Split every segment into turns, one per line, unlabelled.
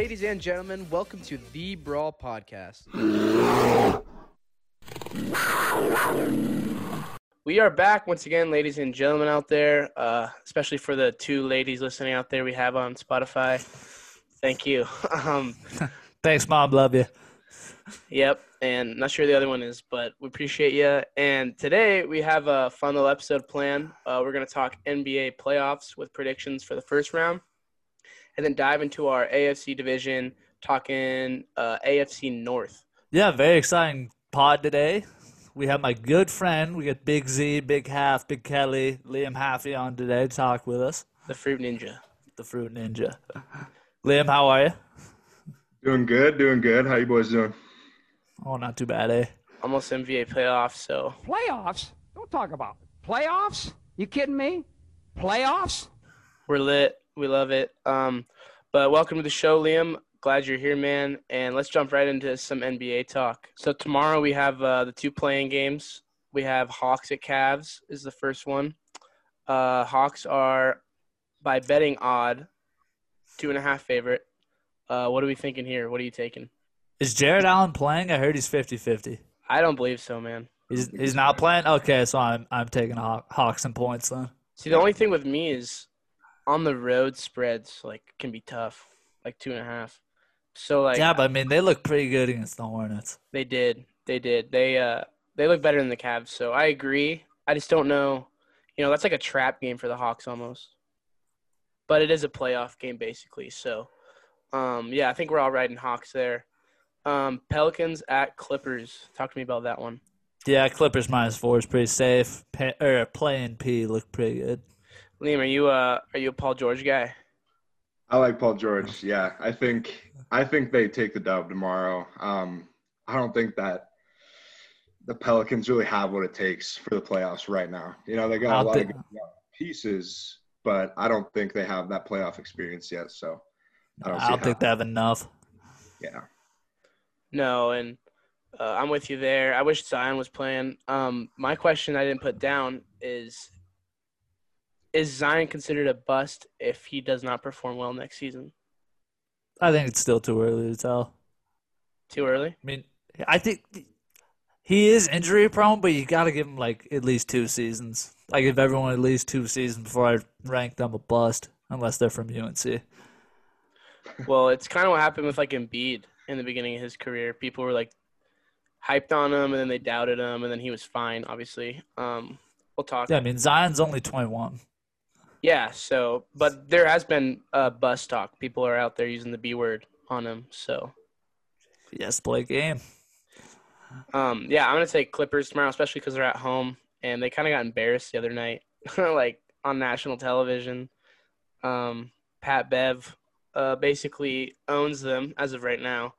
Ladies and gentlemen, welcome to the Brawl Podcast. We are back once again, ladies and gentlemen out there, uh, especially for the two ladies listening out there we have on Spotify. Thank you. Um,
Thanks, mom. Love you.
Yep, and not sure the other one is, but we appreciate you. And today we have a fun little episode planned. Uh, we're going to talk NBA playoffs with predictions for the first round, and then dive into our AFC division, talking uh, AFC North.
Yeah, very exciting pod today. We have my good friend. We got Big Z, Big Half, Big Kelly, Liam Haffey on today to talk with us.
The Fruit Ninja.
The Fruit Ninja. Liam, how are you?
Doing good, doing good. How you boys doing?
Oh, not too bad, eh?
Almost NBA playoffs, so
Playoffs? Don't talk about playoffs. You kidding me? Playoffs?
we're lit. We love it. Um, but welcome to the show, Liam. Glad you're here, man. And let's jump right into some NBA talk. So tomorrow we have uh, the two playing games. We have Hawks at Cavs is the first one. Uh, Hawks are by betting odd, two and a half favorite. Uh, what are we thinking here? What are you taking?
Is Jarrett Allen playing? I heard he's 50-50.
I don't believe so, man.
He's he's not playing. Okay, so I'm I'm taking Haw- Hawks and points then.
See, the only thing with me is on the road spreads like can be tough, like two and a half. So like
yeah, but I mean they look pretty good against the Hornets.
They did. They did. They uh they look better than the Cavs. So I agree. I just don't know. You know, that's like a trap game for the Hawks almost. But it is a playoff game basically. So um yeah, I think we're all riding Hawks there. Um Pelicans at Clippers. Talk to me about that one.
Yeah, Clippers minus four is pretty safe. Or playing P look pretty good.
Liam, are you uh are you a Paul George guy?
I like Paul George. Yeah, I think I think they take the dub tomorrow. Um, I don't think that the Pelicans really have what it takes for the playoffs right now. You know, they got a
I'll
lot
thi-
of good pieces, but I don't think they have that playoff experience yet. So I don't
I don't think they have enough.
Yeah,
No, and uh, I'm with you there. I wish Zion was playing. Um, my question I didn't put down is: Is Zion considered a bust if he does not perform well next season?
I think it's still too early to tell.
Too early?
I mean, I think he is injury prone, but you got to give him like at least two seasons. I give everyone at least two seasons before I rank them a bust, unless they're from UNC.
Well, it's kind of what happened with like Embiid in the beginning of his career. People were like hyped on him, and then they doubted him, and then he was fine. Obviously, um, we'll talk.
Yeah, I mean Zion's only twenty one.
Yeah. So, but there has been uh, bust talk. People are out there using the B word on him. So.
Yes, play game.
Um, yeah, I'm gonna take Clippers tomorrow, especially because they're at home and they kind of got embarrassed the other night, like on national television. Um, Pat Bev uh, basically owns them as of right now.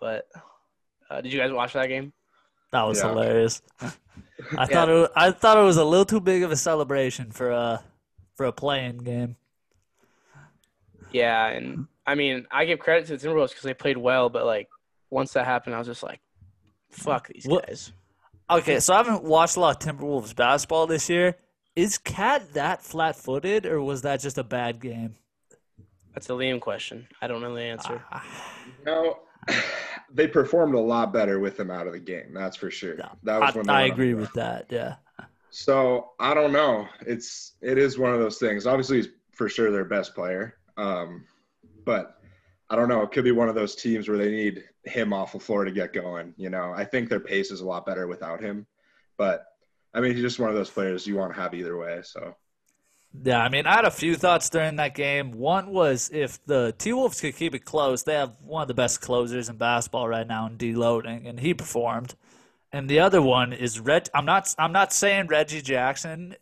But uh, did you guys watch that game?
That was
Yeah.
hilarious. I thought it. Was, I thought it was a little too big of a celebration for a for a playing game.
Yeah, and I mean, I give credit to the Timberwolves because they played well, but like once that happened, I was just like, "Fuck these
What-
guys."
Okay, so I haven't watched a lot of Timberwolves basketball this year. Is KAT that flat footed, or was that just a bad game?
That's a Liam question. I don't know the answer. Ah.
no, they performed a lot better with him out of the game. That's for sure. That was when
I, I
went on
agree with that. Yeah.
So I don't know. It's it is one of those things. Obviously, he's for sure their best player. Um, but I don't know. It could be one of those teams where they need him off the floor to get going. You know, I think their pace is a lot better without him. But I mean, he's just one of those players you want to have either way. So
Yeah, I mean, I had a few thoughts during that game. One was if the T Wolves could keep it close, they have one of the best closers in basketball right now in deloading, and he performed. And the other one is Red. I'm not. I'm not saying Reggie Jackson's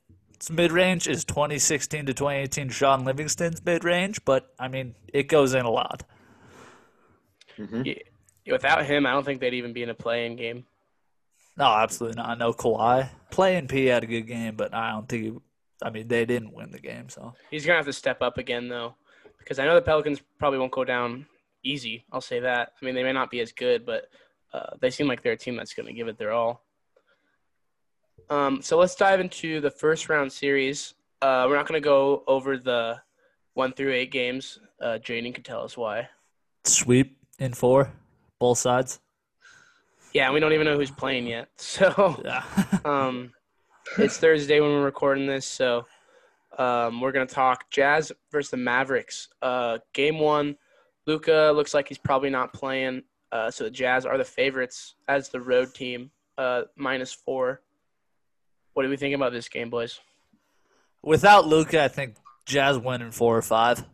mid range is 2016 to 2018 Shaun Livingston's mid range, but I mean, it goes in a lot. Mm-hmm.
Yeah, without him, I don't think they'd even be in a play-in game.
No, absolutely not. No Kawhi. Playing P had a good game, but I don't think. He, I mean, they didn't win the game, so
He's gonna have to step up again though, because I know the Pelicans probably won't go down easy. I'll say that. I mean, they may not be as good, but uh, they seem like they're a team that's gonna give it their all. Um, so let's dive into the first round series. Uh, we're not gonna go over the one through eight games. Uh, Jaden can tell us why.
sweep in four, both sides.
Yeah, we don't even know who's playing yet. So
Yeah.
um, it's Thursday when we're recording this, so um, we're gonna talk Jazz versus the Mavericks. Uh, game one, Luka looks like he's probably not playing. Uh, so the Jazz are the favorites as the road team, uh, minus four. What do we think about this game, boys?
Without Luka, I think Jazz win in four or five.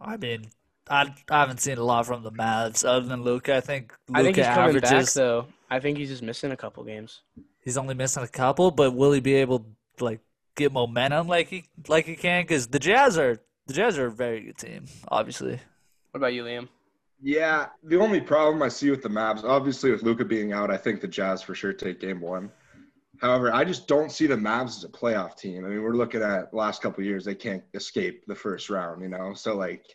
I mean, I, I haven't seen a lot from the Mavs other than Luka. I think Luka
I think he's coming back
averages.
though. I think he's just missing a couple games.
He's only missing a couple, but will he be able to like get momentum like he like he can? Because the Jazz are the Jazz are a very good team, obviously.
What about you, Liam?
Yeah, the only problem I see with the Mavs, obviously with Luka being out, I think the Jazz for sure take game one. However, I just don't see the Mavs as a playoff team. I mean, we're looking at last couple years, they can't escape the first round, you know? So, like,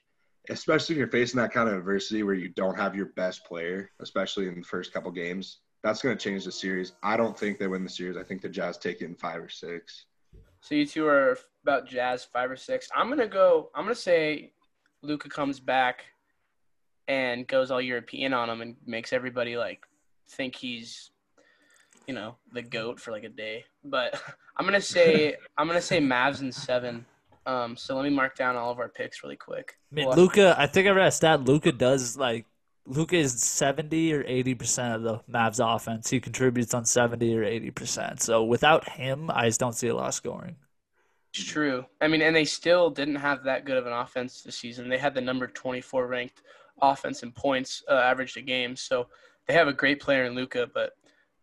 especially when you're facing that kind of adversity where you don't have your best player, especially in the first couple games, that's going to change the series. I don't think they win the series. I think the Jazz take it in five or six.
So you two are about Jazz five or six. I'm gonna go. I'm gonna say Luka comes back and goes all European on him and makes everybody like think he's, you know, the goat for like a day. But I'm gonna say I'm gonna say Mavs in seven. Um, so let me mark down all of our picks really quick.
I mean,
Well,
Luka. I think I read a stat. Luka does like Luka is seventy or eighty percent of the Mavs offense. He contributes on seventy or eighty percent. So without him, I just don't see a lot of scoring.
It's true. I mean, and they still didn't have that good of an offense this season. They had the number 24 ranked offense and points uh, averaged a game. So they have a great player in Luka, but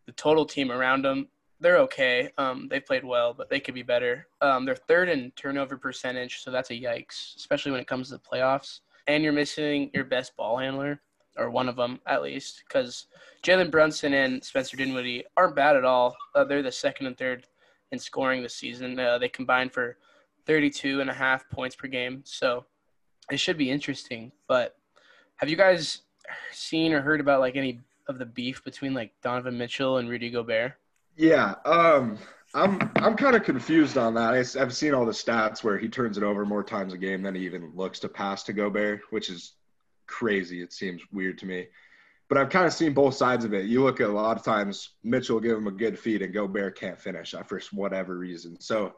the total team around them, they're okay. Um, they played well, but they could be better. Um, they're third in turnover percentage, so that's a yikes, especially when it comes to the playoffs. And you're missing your best ball handler, or one of them at least, because Jalen Brunson and Spencer Dinwiddie aren't bad at all. Uh, they're the second and third in scoring this season. Uh, they combined for 32 and a half points per game. So it should be interesting. But have you guys seen or heard about like any of the beef between like Donovan Mitchell and Rudy Gobert?
Yeah, um, I'm I'm kind of confused on that. I, have seen all the stats where he turns it over more times a game than he even looks to pass to Gobert, which is crazy. It seems weird to me. But I've kind of seen both sides of it. You look at a lot of times Mitchell give him a good feed and Gobert can't finish for whatever reason. So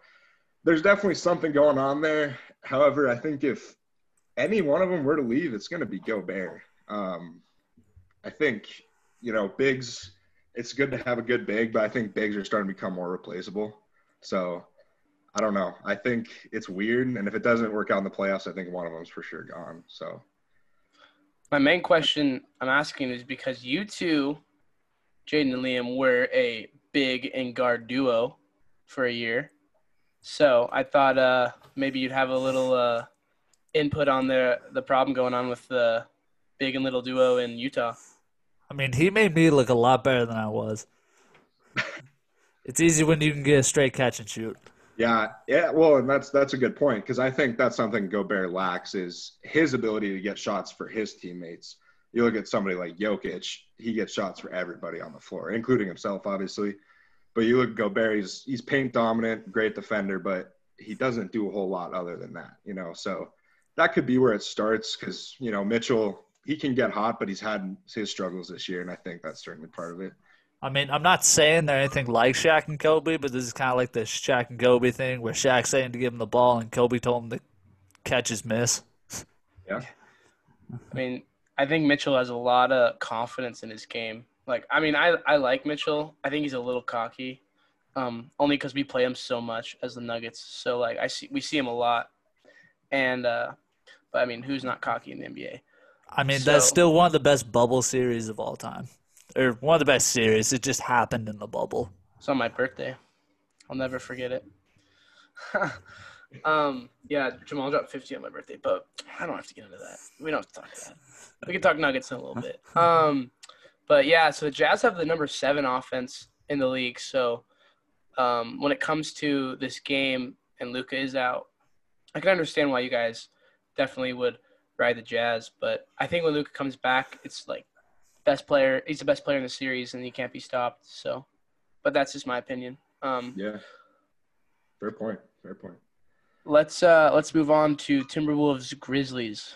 there's definitely something going on there. However, I think if any one of them were to leave, it's going to be Gobert. Um, I think you know bigs. It's good to have a good big, but I think bigs are starting to become more replaceable. So I don't know. I think it's weird, and if it doesn't work out in the playoffs, I think one of them's for sure gone. So
My main question I'm asking is because you two, Jaden and Liam, were a big and guard duo for a year. So I thought uh, maybe you'd have a little uh, input on the the problem going on with the big and little duo in Utah.
I mean, he made me look a lot better than I was. it's easy when you can get a straight catch and shoot.
Yeah, yeah. Well, and that's that's a good point because I think that's something Gobert lacks is his ability to get shots for his teammates. You look at somebody like Jokic; he gets shots for everybody on the floor, including himself, obviously. But you look at Gobert; he's he's paint dominant, great defender, but he doesn't do a whole lot other than that. You know, so that could be where it starts because you know Mitchell he can get hot, but he's had his struggles this year, and I think that's certainly part of it.
I mean, I'm not saying they're anything like Shaq and Kobe, but this is kind of like the Shaq and Kobe thing where Shaq's saying to give him the ball and Kobe told him to catch his miss.
Yeah.
I mean, I think Mitchell has a lot of confidence in his game. Like, I mean, I I like Mitchell. I think he's a little cocky, um, only because we play him so much as the Nuggets. So like, I see we see him a lot, and uh, but I mean, who's not cocky in the NBA?
I mean, that's still one of the best bubble series of all time. Or one of the best series. It just happened in the bubble.
It's on my birthday. I'll never forget it. um, yeah, Jamal dropped 50 on my birthday, but I don't have to get into that. We don't have to talk that. We can talk Nuggets in a little bit. Um, but yeah, so the Jazz have the number seven offense in the league. So um, when it comes to this game and Luka is out, I can understand why you guys definitely would ride the Jazz. But I think when Luka comes back, it's like best player. He's the best player in the series, and he can't be stopped. So, but that's just my opinion. Um,
Yeah. Fair point. Fair point.
let's uh, let's move on to Timberwolves Grizzlies.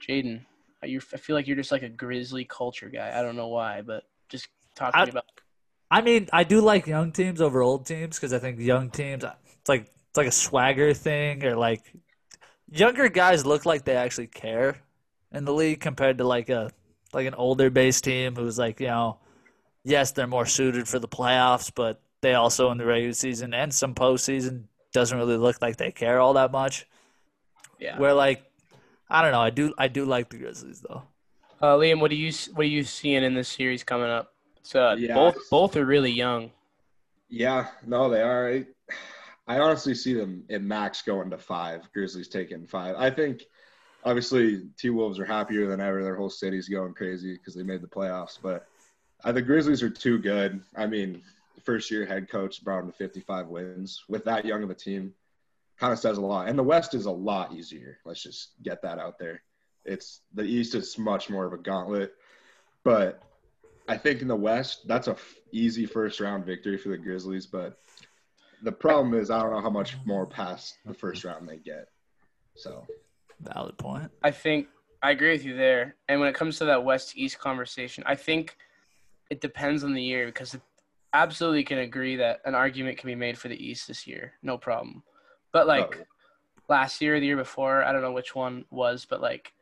Jaden, You, I feel like you're just like a Grizzly culture guy. I don't know why, but just talk to
I-
me about.
I mean, I do like young teams over old teams because I think young teams it's like it's like a swagger thing or like younger guys look like they actually care in the league compared to like a like an older base team who's like, you know, yes, they're more suited for the playoffs, but they also in the regular season and some postseason doesn't really look like they care all that much.
Yeah.
Where like I don't know, I do I do like the Grizzlies though.
Uh, Liam, what do you what are you seeing in this series coming up? So
Yeah.
both both are really young.
Yeah, no, they are. I, honestly see them in max going to five. Grizzlies taking five. I think, obviously, T Wolves are happier than ever. Their whole city's going crazy because they made the playoffs. But I the Grizzlies are too good. I mean, first year head coach brought them to 55 wins with that young of a team. Kind of says a lot. And the West is a lot easier. Let's just get that out there. It's the East is much more of a gauntlet, but I think in the West, that's a f- easy first round victory for the Grizzlies. But the problem is, I don't know how much more past the first round they get. So
Valid point.
I think I agree with you there. And when it comes to that West East conversation, I think it depends on the year because it absolutely can agree that an argument can be made for the East this year, no problem. But like
Oh.
last year, or the year before, I don't know which one was, but like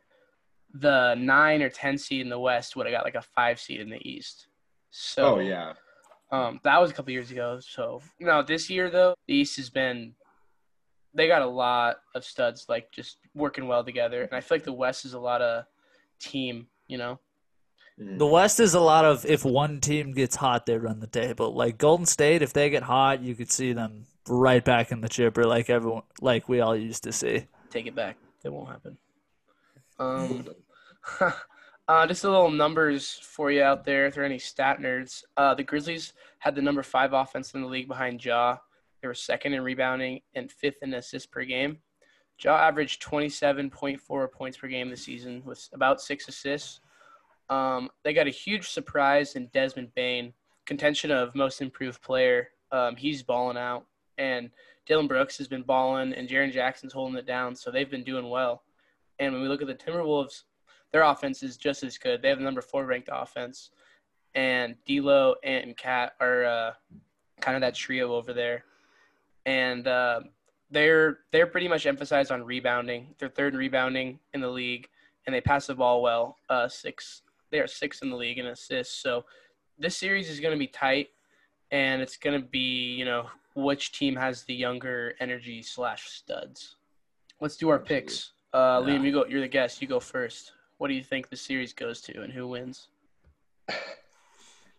the nine or ten seed in the West would have got like a five seed in the East. So
oh yeah,
Um, that was a couple years ago. So no, this year though, the East has been they got a lot of studs like just working well together, and I feel like the West is a lot of team. You know.
The West is a lot of if one team gets hot, they run the table. Like Golden State, if they get hot, you could see them right back in the chipper, like everyone, like we all used to see.
take it back. It won't happen. Um, uh, just a little numbers for you out there. If there are any stat nerds, uh, the Grizzlies had the number five offense in the league behind Ja. They were second in rebounding and fifth in assists per game. Ja averaged 27.4 points per game this season with about six assists. Um, they got a huge surprise in Desmond Bane, contention of most improved player. Um, he's balling out, and Dillon Brooks has been balling, and Jaren Jackson's holding it down, so they've been doing well. And when we look at the Timberwolves, their offense is just as good. They have the number four ranked offense, and D'Lo and KAT are uh, kind of that trio over there, and uh, they're they're pretty much emphasized on rebounding. They're third in rebounding in the league, and they pass the ball well. Uh, six, they are sixth in the league in assists. So this series is going to be tight, and it's going to be you know which team has the younger energy slash studs. Let's do our picks. Uh,
Yeah.
Liam, you go. You're the guest. You go first. What do you think the series goes to, and who wins?
I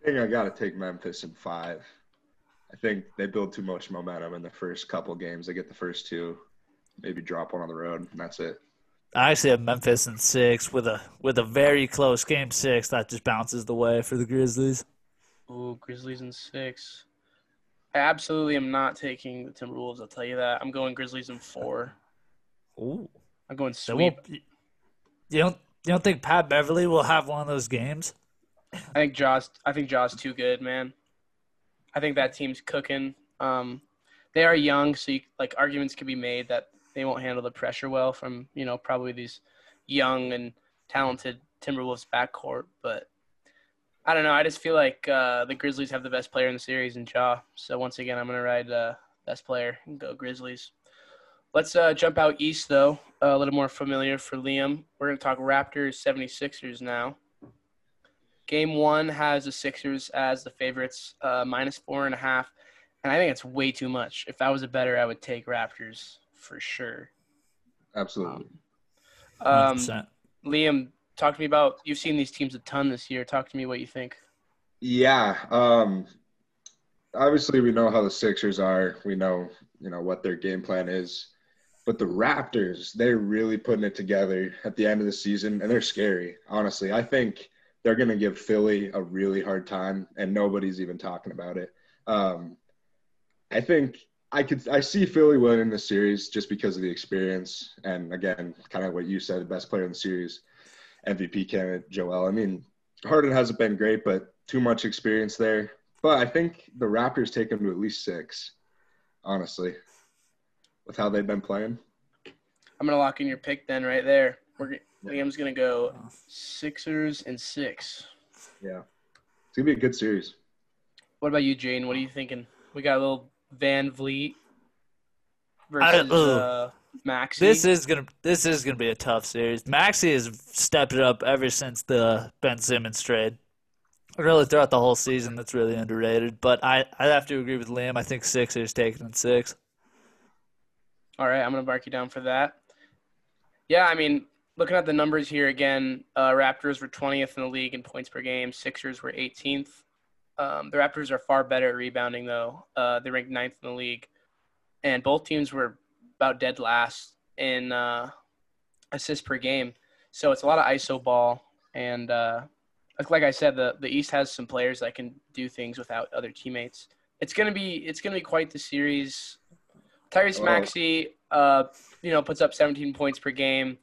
think I got to take Memphis in five. I think they build too much momentum in the first couple games. They get the first two, maybe drop one on the road, and that's it.
I actually have Memphis in six with a with a very close game six that just bounces the way for the Grizzlies.
Ooh, Grizzlies in six. I absolutely am not taking the Timberwolves. I'll tell you that. I'm going Grizzlies in four.
Ooh,
I'm going
so
sweep.
you don't you don't think Pat Beverley will have one of those games?
I think Ja's. I think Ja's too good, man. I think that team's cooking. Um, they are young, so you, like arguments could be made that they won't handle the pressure well from you know probably these young and talented Timberwolves backcourt. But I don't know. I just feel like uh, the Grizzlies have the best player in the series in Ja. So once again, I'm gonna ride uh, best player and go Grizzlies. Let's uh, jump out east though, a little more familiar for Liam. We're gonna talk Raptors 76ers now. Game one has the Sixers as the favorites, uh, minus four and a half, and I think it's way too much. If I was a better, I would take Raptors for sure.
Absolutely.
Um,
100%.
Liam, talk to me about. You've seen these teams a ton this year. Talk to me what you think.
Yeah. Um, obviously, we know how the Sixers are. We know, you know, what their game plan is. But the Raptors, they're really putting it together at the end of the season, and they're scary. Honestly, I think they're going to give Philly a really hard time, and nobody's even talking about it. Um, I think I could I see Philly winning the series just because of the experience, and again, kind of what you said, the best player in the series, MVP candidate Joel. I mean, Harden hasn't been great, but too much experience there. But I think the Raptors take them to at least six, honestly, with how they've been playing.
I'm gonna lock in your pick then, right there. We're Liam's gonna go Sixers and six.
Yeah, it's gonna be a good series.
What about you, Jane? What are you thinking? We got a little VanVleet versus
ugh.
uh, Maxey.
This is gonna this is gonna be a tough series. Maxey has stepped it up ever since the Ben Simmons trade. Really throughout the whole season, that's really underrated. But I I have to agree with Liam. I think Sixers taking in six.
All right, I'm gonna mark you down for that. Yeah, I mean, looking at the numbers here again, uh, Raptors were 20th in the league in points per game. Sixers were 18th. Um, the Raptors are far better at rebounding, though. Uh, they ranked ninth in the league, and both teams were about dead last in uh, assists per game. So it's a lot of ISO ball, and uh, like- like I said, the the East has some players that can do things without other teammates. It's gonna be it's gonna be quite the series. Tyrese. Maxey, uh, you know, puts up 17 points per game,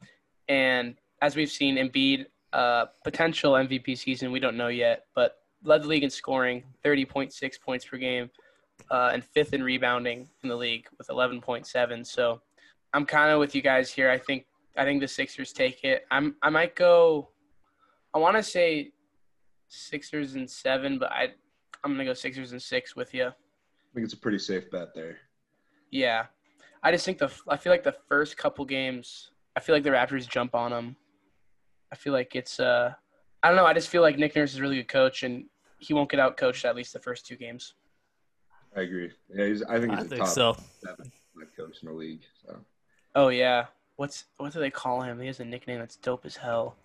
and as we've seen, Embiid, uh, potential MVP season, we don't know yet, but led the league in scoring, 30.6 points per game, uh, and fifth in rebounding in the league with 11.7. So I'm kind of with you guys here. I think I think the Sixers take it. I'm I might go. I want to say Sixers and seven, but I I'm gonna go Sixers and six with you.
I think it's a pretty safe bet there.
Yeah, I just think the I feel like the first couple games, I feel like the Raptors jump on them. I feel like it's uh, I don't know. I just feel like Nick Nurse is a really good coach, and he won't get out coached at least the first two games.
I agree. Yeah, he's, I think he's
I
a
think
top
so.
seven coach in the league. So
Oh yeah, what's what do they call him? He has a nickname that's dope as hell.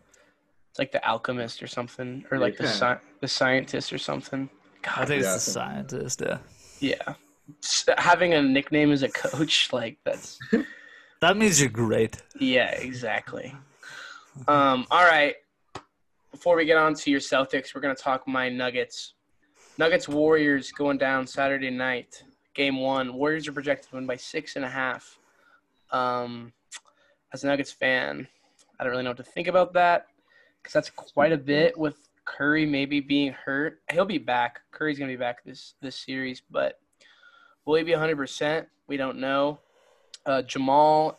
It's like the alchemist or something, or like the
Yeah.
sci- the scientist or something.
I
God,
think
Yeah,
it's the
something
scientist. Yeah,
yeah. Having a nickname as a coach, like that's
that means you're great.
Yeah, exactly. Um, all right. Before we get on to your Celtics, we're gonna talk my Nuggets. Nuggets Warriors going down Saturday night, game one. Warriors are projected to win by six and a half. Um, as a Nuggets fan, I don't really know what to think about that because that's quite a bit with Curry maybe being hurt. He'll be back. Curry's gonna be back this this series, but will he be 100%? We don't know. Uh, Jamal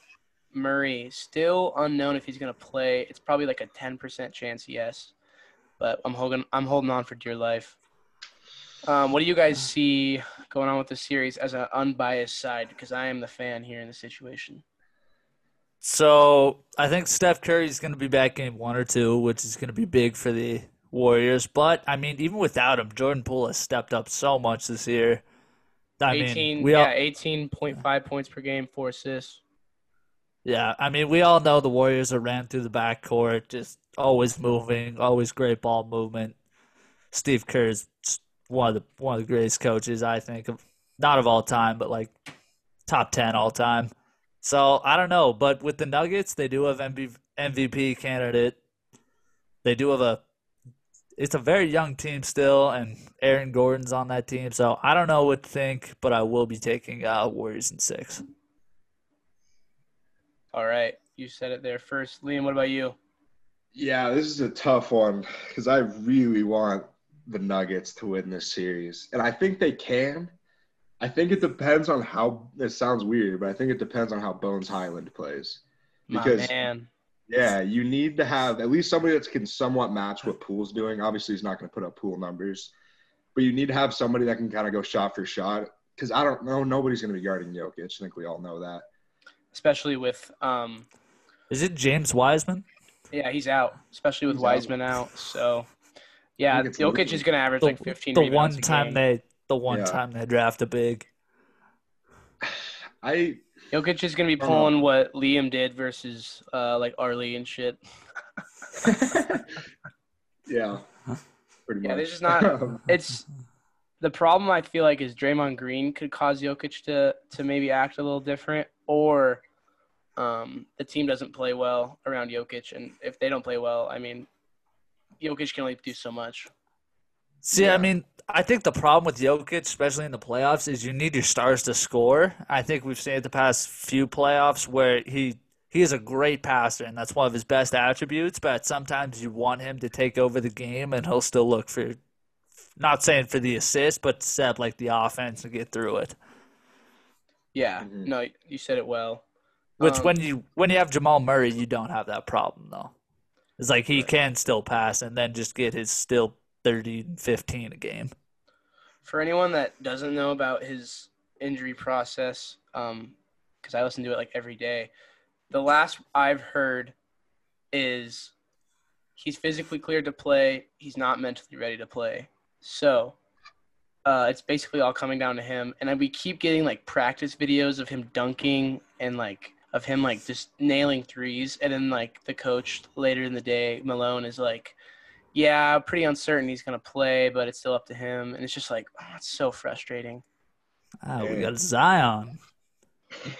Murray still unknown if he's gonna play. It's probably like a ten percent chance, yes. But I'm holding I'm holding on for dear life. Um, what do you guys see going on with the series as an unbiased side? Because I am the fan here in the situation.
So I think Steph Curry's going to be back in one or two, which is going to be big for the Warriors. But I mean, even without him, Jordan Poole has stepped up so much this year. I
eighteen,
mean, we
yeah,
all,
eighteen point five points per game, four assists.
yeah, I mean, we all know the Warriors are ran through the backcourt, just always moving, always great ball movement. Steve Kerr is one of the one of the greatest coaches I think of, not of all time, but like top ten all time. So I don't know, but with the Nuggets, they do have MV, MVP candidate. They do have a. It's a very young team still, and Aaron Gordon's on that team. So I don't know what to think, but I will be taking uh, Warriors in six.
All right, you said it there first, Liam. What about you?
yeah, this is a tough one because I really want the Nuggets to win this series, and I think they can. I think it depends on how. It sounds weird, but I think it depends on how Bones Hyland plays.
My
Because-
man.
Yeah, you need to have at least somebody that can somewhat match what Poole's doing. Obviously, he's not going to put up Poole numbers, but you need to have somebody that can kind of go shot for shot. Because I don't know, nobody's going to be guarding Jokic. I think we all know that.
especially with um
Is it James Wiseman?
yeah he's out especially with
He's.
Wiseman out so yeah
think
Jokic
losing.
is gonna average
The,
like 15
the one time
game.
they the one
Yeah.
time they draft a big.
I
Jokic is gonna be
I don't
pulling what Liam did versus uh like Arlie and shit.
Yeah, pretty
Yeah,
much.
there's just not- it's the problem I feel like is Draymond Green could cause Jokic to to maybe act a little different or um the team doesn't play well around Jokic and if they don't play well I mean Jokic can only do so much
See,
Yeah.
I mean, I think the problem with Jokic, especially in the playoffs, is you need your stars to score. I think we've seen it the past few playoffs where he he is a great passer, and that's one of his best attributes. But sometimes you want him to take over the game, and he'll still look for, not saying for the assist, but to set like the offense and get through it.
yeah
Mhm.
no you said it well
Which
Um,
when you when you have Jamal Murray, you don't have that problem though. It's like he can still pass and then just get his still 30 and 15 a game.
For anyone that doesn't know about his injury process, um, because I listen to it like every day, the last I've heard is he's physically cleared to play. He's not mentally ready to play. So uh, it's basically all coming down to him. And we keep getting like practice videos of him dunking and like of him like just nailing threes. And then like the coach later in the day, Malone is like, yeah, pretty uncertain he's gonna play, but it's still up to him. And it's just like, oh, it's so frustrating.
Ah, we got Zion.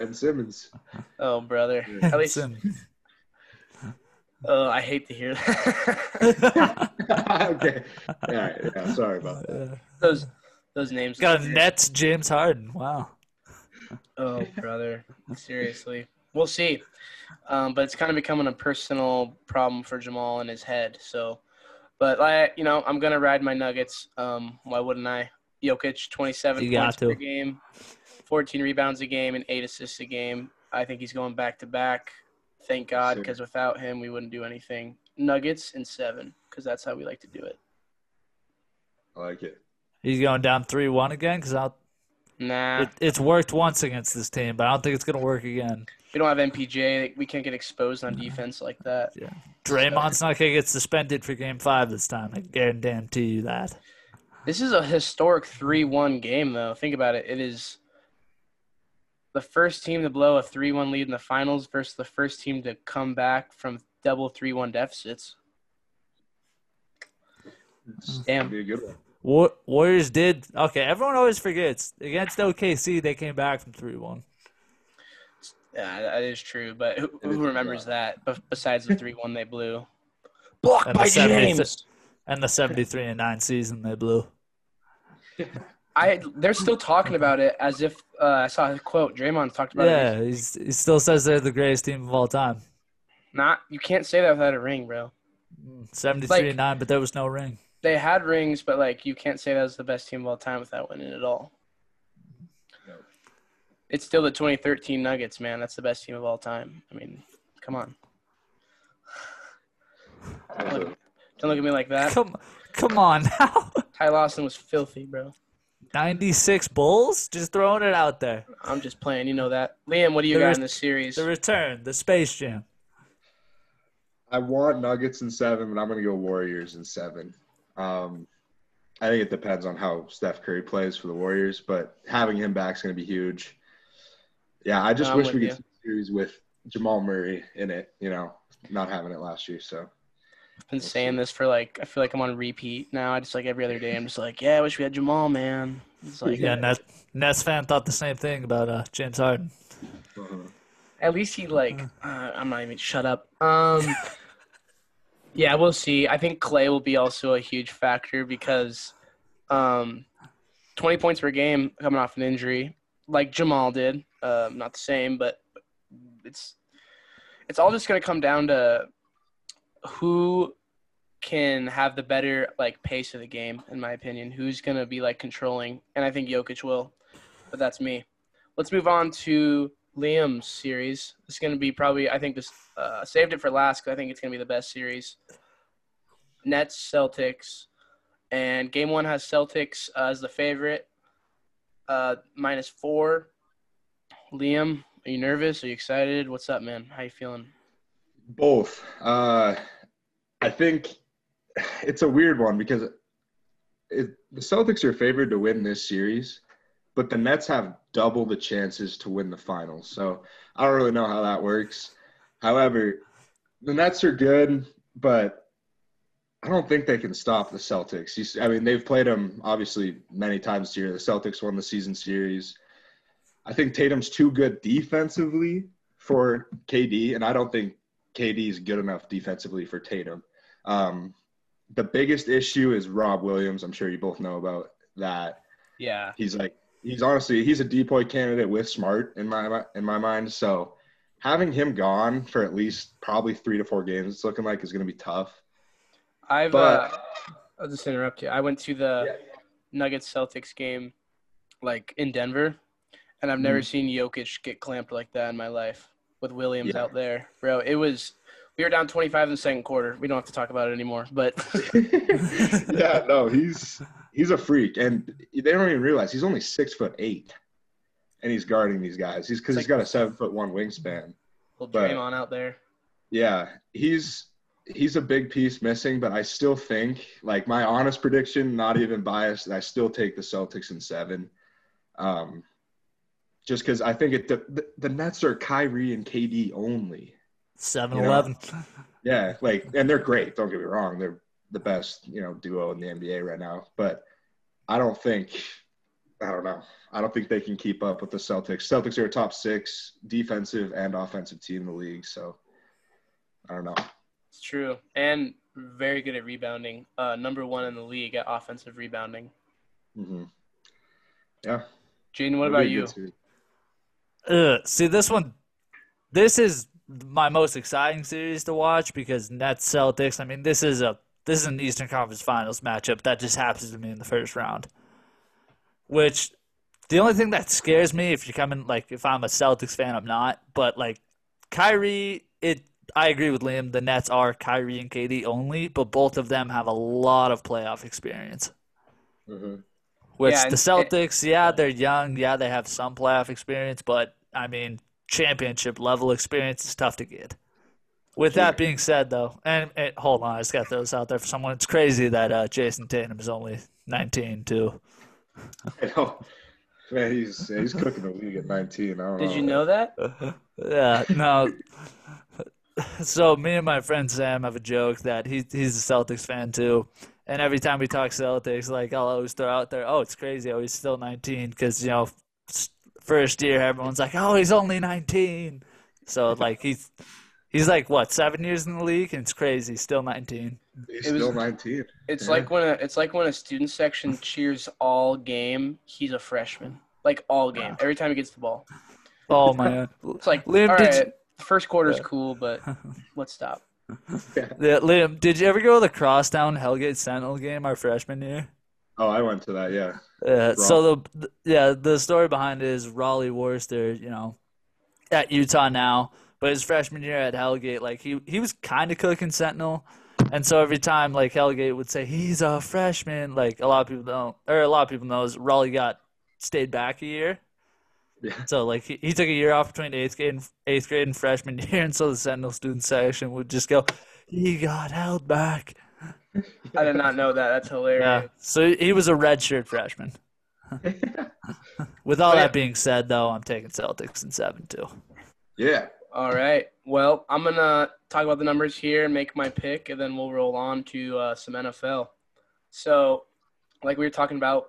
and Simmons.
Oh, brother.
Yeah.
At least,
Simmons.
oh, I hate to hear that.
okay. Yeah, yeah, sorry about that.
those those names.
got a Nets James Harden. Wow.
Oh, brother. Seriously. We'll see. Um, but it's kind of becoming a personal problem for Jamal in his head. So, but I, you know, I'm gonna ride my Nuggets. Um, why wouldn't I? Jokic, 27
You got
points per game, 14 rebounds a game, and eight assists a game. I think he's going back to back. Thank God,
Same.
because without him, we wouldn't do anything. Nuggets in seven, because that's how we like to do it.
I like it.
He's going down 3 1 again because I'll.
Nah,
it, it's worked once against this team, but I don't think it's going to work again.
We don't have MPJ. We can't get exposed on defense like that. Yeah.
Draymond's not going to get suspended for game five this time. I guarantee you that.
This is a historic 3 1 game, though. Think about it. It is the first team to blow a 3 1 lead in the finals versus the first team to come back from double 3 1 deficits.
It's
Damn.
be a good one.
Wa- Warriors did. Okay, everyone always forgets. Against OKC, they came back from 3 1.
Yeah, that is true. But who, who remembers that be- besides the 3 1 they blew? Blocked
And the
by James.
And the 73 and 9 season they blew.
I, they're still talking about it as if uh, I saw a quote. Draymond talked about it.
Yeah, he still says they're the greatest team of all time.
Not you can't say that without a ring, bro.
73
Like-
and 9, but there was no ring.
They had rings, but like you can't say that was the best team of all time without winning it all.
No.
It's still the 2013 Nuggets, man. That's the best team of all time. I mean, come on. Don't look, don't look at me like that.
Come, come on now.
Ty Lawson was filthy, bro.
96 Bulls? Just throwing it out there.
I'm just playing. You know that. Liam, what do you
The
got
res-
in this series?
The return, the Space Jam.
I want Nuggets in seven, but I'm gonna go Warriors in seven. Um, I think it depends on how Steph Curry plays for the Warriors, but having him back is gonna be huge. Yeah, I just
I'm
wish
with
we
you.
could see a series with Jamal Murray in it. You know, not having it last year. So
I've been saying this for like I feel like I'm on repeat now. I just like every other day. I'm just like, yeah, I wish we had Jamal, man. It's like
Yeah, Nets, Nets fan thought the same thing about uh, James Harden.
At least he like uh, I'm not even shut up. Um Yeah, we'll see. I think Clay will be also a huge factor because um 20 points per game coming off an injury like Jamal did. Um not the same, but it's it's all just going to come down to who can have the better like pace of the game in my opinion. Who's going to be like controlling and I think Jokic will. But that's me. Let's move on to Liam's series. It's going to be probably, I think this uh, saved it for last because I think it's going to be the best series. Nets, Celtics, and game one has Celtics uh, as the favorite, uh, minus four. Liam, are you nervous? Are you excited? What's up, man? How you feeling?
both. Uh, I think it's a weird one because it, the Celtics are favored to win this series, but the Nets have double the chances to win the finals. So I don't really know how that works. However, the Nets are good, but I don't think they can stop the Celtics. I mean, they've played them obviously many times here. The Celtics won the season series. I think Tatum's too good defensively for KD, and I don't think KD is good enough defensively for Tatum. Um, the biggest issue is Rob Williams. I'm sure you both know about that.
Yeah.
He's like he's honestly he's a DPOY candidate with Smart in my in my mind. So having him gone for at least probably three to four games, it's looking like is going to be tough.
I've,
But-
uh, I'll just interrupt you. I went to the Nuggets Celtics game, like in Denver, and I've never seen Jokic get clamped like that in my life with Williams
Yeah.
out there, bro. It was We were down 25 in the second quarter. We don't have to talk about it anymore. But
yeah, no, he's he's a freak, and they don't even realize he's only six foot eight, and he's guarding these guys. He's because he's got a seven foot one wingspan.
little
But-
Draymond out there.
Yeah, he's he's a big piece missing, but I still think, like my honest prediction, not even biased, I still take the Celtics in seven. Um, just because I think it the, the, the Nets are Kyrie and KD only.
7 11.
Yeah, like, and they're great. Don't get me wrong; they're the best, you know, duo in the NBA right now. But I don't think, I don't know, I don't think they can keep up with the Celtics. Celtics are a top six defensive and offensive team in the league, so I don't know.
It's true. And very good at rebounding. Uh, number one in the league at offensive rebounding.
Mm-hmm. Yeah.
Jaden, what
It'll
about
be a
you?
Ugh, see, this one, this is my most exciting series to watch because Nets Celtics. I mean, this is a this is an Eastern Conference Finals matchup that just happens to me in the first round. Which the only thing that scares me if you're coming like if I'm a Celtics fan, I'm not. But like Kyrie, it I agree with Liam. The Nets are Kyrie and KD only, but both of them have a lot of playoff experience.
Mhm.
Which
Yeah,
the
and-
Celtics, yeah, they're young. Yeah, they have some playoff experience, but I mean, championship level experience is tough to get. With that being said, though, and, and hold on, I just got those out there for someone. It's crazy that uh, Jayson Tatum is only 19 too.
I know. Man, he's he's cooking the league at 19. I don't
Did you know that?
Yeah, no. So me and my friend Sam have a joke that he he's a Celtics fan too, and every time we talk Celtics, like I'll always throw out there, "Oh, it's crazy! Oh, he's still 19," because you know, first year everyone's like, "Oh, he's only 19," so like he's he's like what seven years in the league, and it's crazy, still 19.
He's
It was-
still 19.
It's
Yeah.
like when a it's like when a student section cheers all game. He's a freshman. Like all game. Every time he gets the ball.
Oh man,
It's like
Liam,
all
did
right,
you-
the first quarter's cool, but let's stop.
yeah, Liam, did you ever go to the Crosstown Hellgate Sentinel game our freshman year?
Oh, I went to that. Yeah.
Yeah. So the the- yeah the story behind it is Raleigh Worcester, you know, at Utah now, but his freshman year at Hellgate, like he he was kind of cooking Sentinel, and so every time like Hellgate would say he's a freshman, like a lot of people don't, or a lot of people knows Raleigh got stayed back a year.
Yeah.
So like he, he took a year off between eighth grade and eighth grade and freshman year, and so the Sentinel student section would just go, he got held back.
I did not know that. That's hilarious.
Yeah. So he was a redshirt freshman. With all
yeah.
that being said, though, I'm taking Celtics in seven too.
Yeah.
All right. Well, I'm gonna talk about the numbers here and make my pick, and then we'll roll on to uh, some NFL. So, like we were talking about,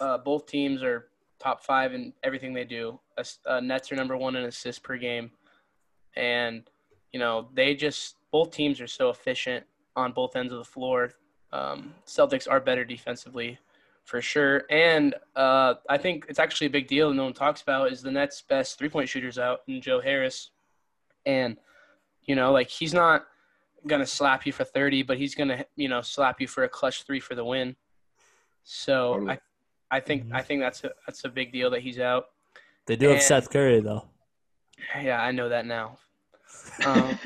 uh, both teams are top five in everything they do. Uh, Nets are number one in assists per game, and you know they just both teams are so efficient on both ends of the floor. Um, Celtics are better defensively, for sure, and uh, I think it's actually a big deal. No one talks about is the Nets' best three-point shooters out, and Joe Harris, and you know like he's not gonna slap you for 30 but he's gonna you know slap you for a clutch three for the win so
Totally.
i i think
Mhm.
i think that's a that's a big deal that he's out
They do have
And-
Seth Curry though.
yeah i know that now um,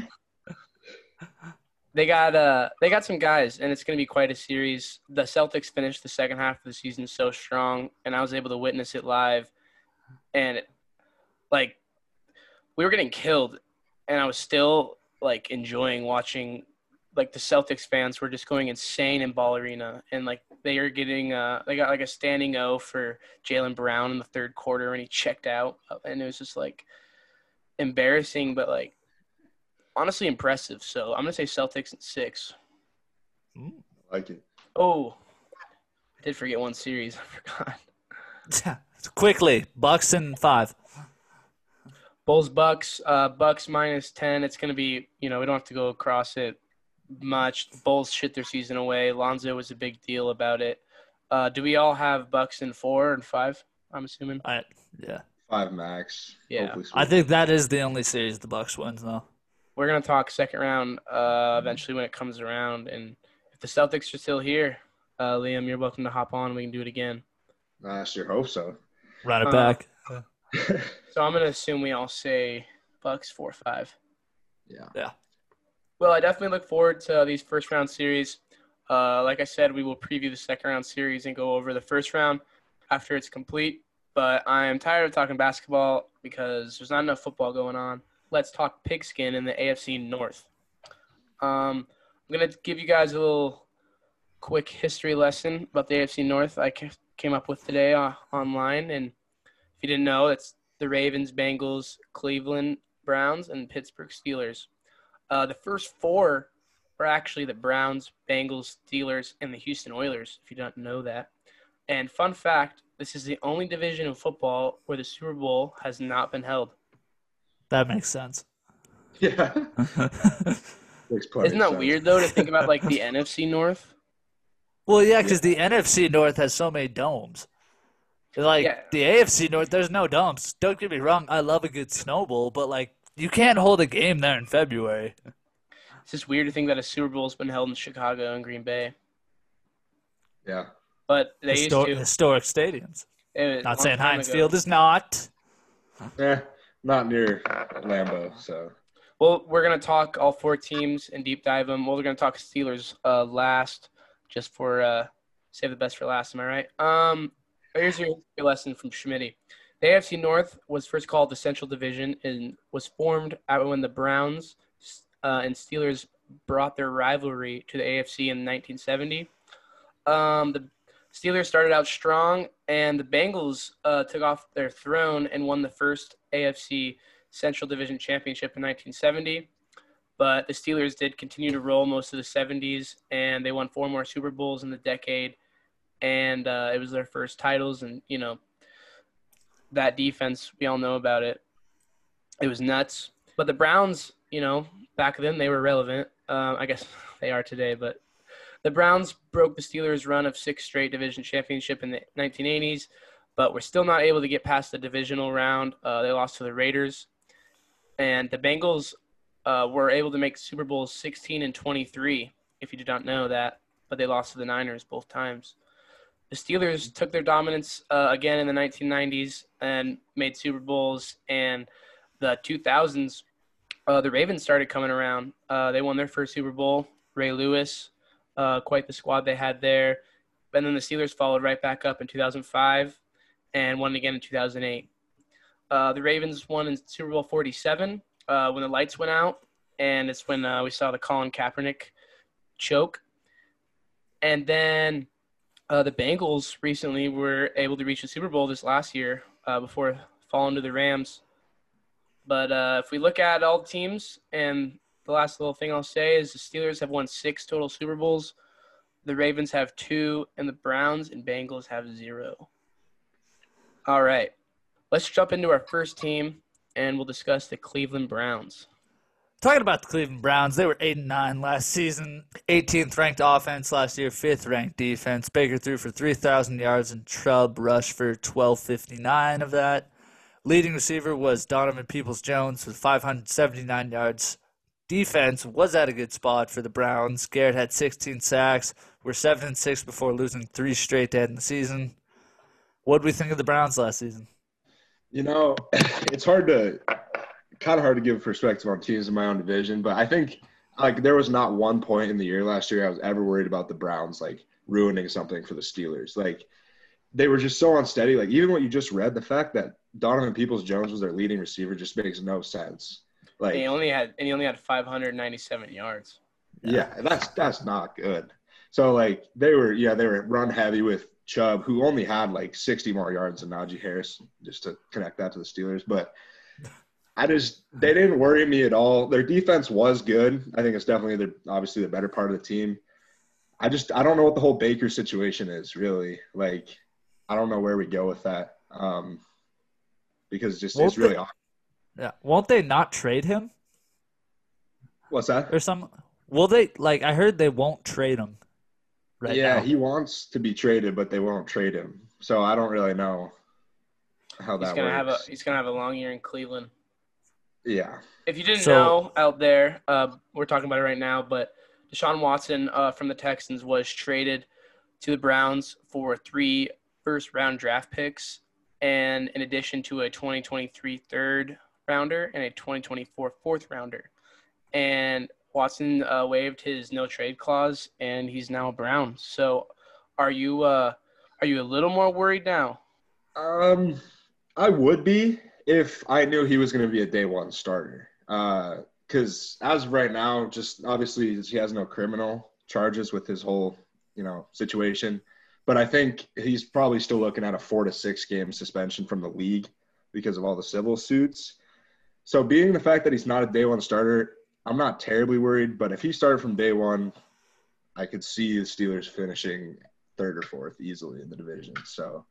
they got uh they got some guys and it's gonna be quite a series the celtics finished the second half of the season so strong and i was able to witness it live and it, like we were getting killed and i was still like enjoying watching like the celtics fans were just going insane in ball arena and like they are getting uh they got like a standing o for jaylen brown in the third quarter when he checked out and it was just like embarrassing but like honestly impressive so i'm gonna say celtics in six
Like it.
oh i did forget one series i forgot
Quickly, Bucks and five.
Bulls Bucks, uh, Bucks minus ten. It's gonna be, you know, we don't have to go across it much. Bulls shit their season away. Lonzo was a big deal about it. Uh, do we all have Bucks in four and five? I'm assuming.
I yeah.
Five max.
Yeah.
I think that is the only series the Bucks wins though.
We're gonna talk second round uh, eventually when it comes around. And if the Celtics are still here, uh, Liam, you're welcome to hop on. We can do it again.
I sure hope so.
Run it
Uh,
back.
So I'm gonna assume we all say Bucks four five.
yeah.
Yeah.
Well, I definitely look forward to these first round series. Uh, like I said, we will preview the second round series and go over the first round after it's complete. But I am tired of talking basketball because there's not enough football going on. Let's talk pigskin in the AFC North. Um, I'm going to give you guys a little quick history lesson about the AFC North I came up with today uh, online. And if you didn't know, it's the Ravens, Bengals, Cleveland Browns, and Pittsburgh Steelers. Uh, the first four are actually the Browns, Bengals, Steelers, and the Houston Oilers, if you don't know that. And fun fact this is the only division in football where the Super Bowl has not been held.
That makes sense.
Yeah.
Makes Isn't that sense. weird, though, to think about like the NFC North?
Well, yeah, because the NFC North has so many domes. Like yeah. the AFC North, there's no domes. Don't get me wrong, I love a good snowball, but like you can't hold a game there in February.
It's just weird to think that a Super Bowl's been held in Chicago and Green Bay.
Yeah.
But they Histor- used to
historic stadiums. Not saying Heinz ago. Field is not.
Yeah, not near Lambeau, so.
Well, we're gonna talk all four teams and deep dive them. Well, we're gonna talk Steelers uh, last, just for uh, save the best for last. Am I right? Um, here's your lesson from Schmidt. The AFC North was first called the Central Division and was formed when the Browns uh, and Steelers brought their rivalry to the AFC in 1970. Um, the Steelers started out strong, and the Bengals uh, took off their throne and won the first AFC Central Division championship in 1970. But the Steelers did continue to roll most of the 70s, and they won four more Super Bowls in the decade. And uh, it was their first titles, and you know that defense, we all know about it. It was nuts. But the Browns, you know, back then they were relevant. Um, I guess they are today, but the Browns broke the Steelers' run of six straight division championship in the 1980s, but were still not able to get past the divisional round. Uh, they lost to the Raiders, and the Bengals uh, were able to make Super Bowls 16 and 23. If you did not know that, but they lost to the Niners both times. The Steelers took their dominance uh, again in the 1990s and made Super Bowls, and the 2000s, uh, the Ravens started coming around. Uh, they won their first Super Bowl. Ray Lewis, uh, quite the squad they had there. And then the Steelers followed right back up in 2005 and won again in 2008. Uh, the Ravens won in Super Bowl 47 uh, when the lights went out, and it's when we saw the Colin Kaepernick choke. And then uh, the Bengals recently were able to reach the Super Bowl this last year uh, before falling to the Rams. But uh, if we look at all the teams and the last little thing I'll say is the Steelers have won six total Super Bowls. The Ravens have two, and the Browns and Bengals have zero. All right. Let's jump into our first team, and we'll discuss the Cleveland Browns.
Talking about the Cleveland Browns, they were 8 and 9 last season. 18th ranked offense last year, 5th ranked defense. Baker threw for 3,000 yards and Chubb rushed for 1259 of that. Leading receiver was Donovan Peoples Jones with 579 yards defense was at a good spot for the Browns. Garrett had 16 sacks. We're seven and six before losing three straight dead in the season. What do we think of the Browns last season?
You know, it's hard to kind of hard to give perspective on teams in my own division, but I think like there was not one point in the year last year I was ever worried about the Browns like ruining something for the Steelers. Like they were just so unsteady. Like even what you just read, the fact that Donovan Peoples Jones was their leading receiver just makes no sense.
Like and he only had and he only had 597 yards.
Yeah, that's that's not good. So like they were yeah they were run heavy with Chubb who only had like 60 more yards than Najee Harris just to connect that to the Steelers, but. I just they didn't worry me at all. Their defense was good. I think it's definitely the obviously the better part of the team. I just I don't know what the whole Baker situation is really. Like I don't know where we go with that. Um because just well, it's really awkward.
Yeah. Won't they not trade him?
What's that?
Or some will they like I heard they won't trade him.
Right yeah, now. he wants to be traded, but they won't trade him. So I don't really know how that
he's gonna
works.
Have a, he's gonna have a long year in Cleveland.
Yeah.
If you didn't so, know out there, uh, we're talking about it right now, but Deshaun Watson uh, from the Texans was traded to the Browns for three first round draft picks and in addition to a 2023 third rounder and a 2024 fourth rounder. And Watson uh, waived his no trade clause, and he's now a Brown. So, are you uh, are you a little more worried now?
Um, I would be if I knew he was going to be a day one starter. Because uh, as of right now, just obviously he has no criminal charges with his whole you know situation. But I think he's probably still looking at a four to six game suspension from the league because of all the civil suits. So being the fact that he's not a day one starter, I'm not terribly worried. But if he started from day one, I could see the Steelers finishing third or fourth easily in the division. So,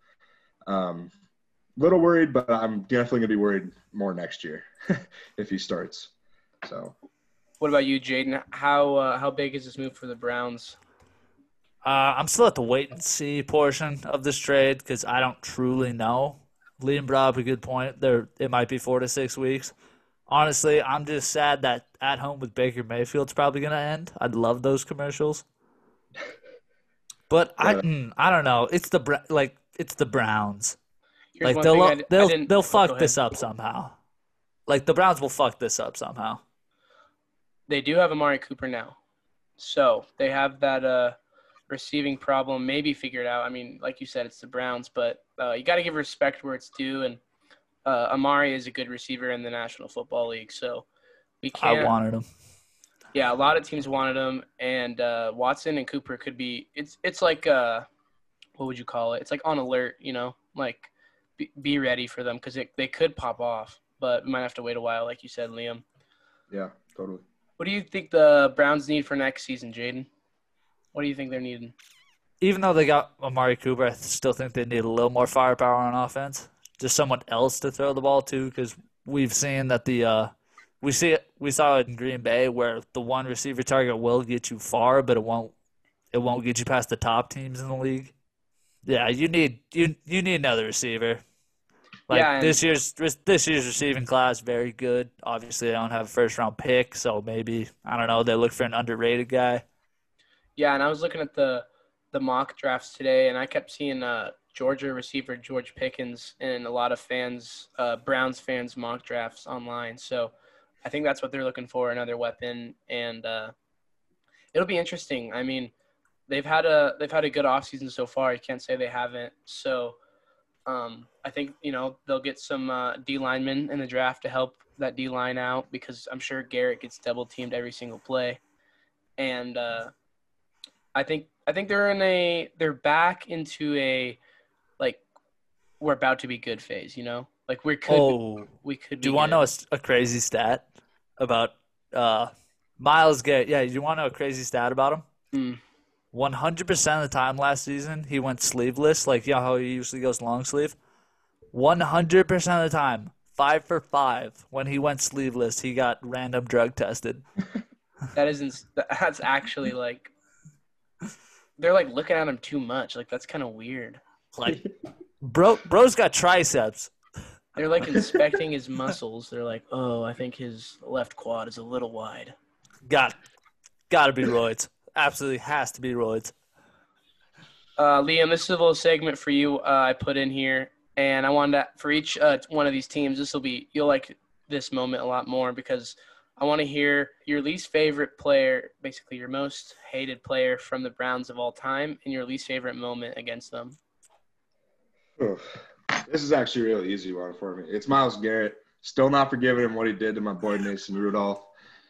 um, little worried, but I'm definitely gonna be worried more next year if he starts. So,
what about you, Jaden? How uh, how big is this move for the Browns?
Uh, I'm still at the wait and see portion of this trade because I don't truly know. Liam brought up a good point. There, it might be four to six weeks. Honestly, I'm just sad that at home with Baker Mayfield's probably gonna end. I'd love those commercials, but I, mm, I don't know. It's the like it's the Browns.
Here's
like they'll
I,
they'll
I
they'll
oh,
fuck this up somehow. Like the Browns will fuck this up somehow.
They do have Amari Cooper now, so they have that uh receiving problem maybe figured out. I mean, like you said, it's the Browns, but uh, you got to give respect where it's due. And uh, Amari is a good receiver in the National Football League, so we can't.
I wanted him.
Yeah, a lot of teams wanted him, and uh, Watson and Cooper could be. It's it's like uh, what would you call it? It's like on alert, you know, like be, be ready for them because they could pop off, but we might have to wait a while, like you said, Liam.
Yeah, totally.
What do you think the Browns need for next season, Jaden? What do you think they're needing?
Even though they got Amari Cooper, I still think they need a little more firepower on offense. Just someone else to throw the ball to, because we've seen that the uh, we see it. We saw it in Green Bay where the one receiver target will get you far, but it won't. It won't get you past the top teams in the league. Yeah, you need you you need another receiver. Like
yeah,
this year's this year's receiving class very good. Obviously, they don't have a first round pick, so maybe I don't know. They look for an underrated guy.
Yeah, and I was looking at the the mock drafts today, and I kept seeing uh, Georgia receiver George Pickens and a lot of fans, uh, Browns fans, mock drafts online. So I think that's what they're looking for another weapon, and uh, it'll be interesting. I mean, they've had a they've had a good offseason so far. You can't say they haven't. So um, I think you know they'll get some uh, D linemen in the draft to help that D line out because I'm sure Garrett gets double teamed every single play, and uh, I think I think they're in a they're back into a like we're about to be good phase. You know, like we could
oh,
we could.
Do you want to know a, a, crazy stat about uh, Myles Garrett? Yeah, you want to know a crazy stat about him?
Mm.
One hundred percent of the time last season, he went sleeveless, like you know how he usually goes long sleeve. One hundred percent of the time, five for five. When he went sleeveless, he got random drug tested.
that isn't. That's actually like they're like looking at him too much. Like that's kind of weird.
Like, bro, bro's got triceps.
They're like inspecting his muscles. They're like, oh, I think his left quad is a little wide.
Got, got to be roids. Absolutely has to be roids.
Uh, Liam, this is a little segment for you. Uh, I put in here, and I wanted to, for each uh, one of these teams. This will be you'll like this moment a lot more because I want to hear your least favorite player, basically your most hated player from the Browns of all time, and your least favorite moment against them.
This is actually a really easy one for me. It's Myles Garrett. Still not forgiving him what he did to my boy Mason Rudolph.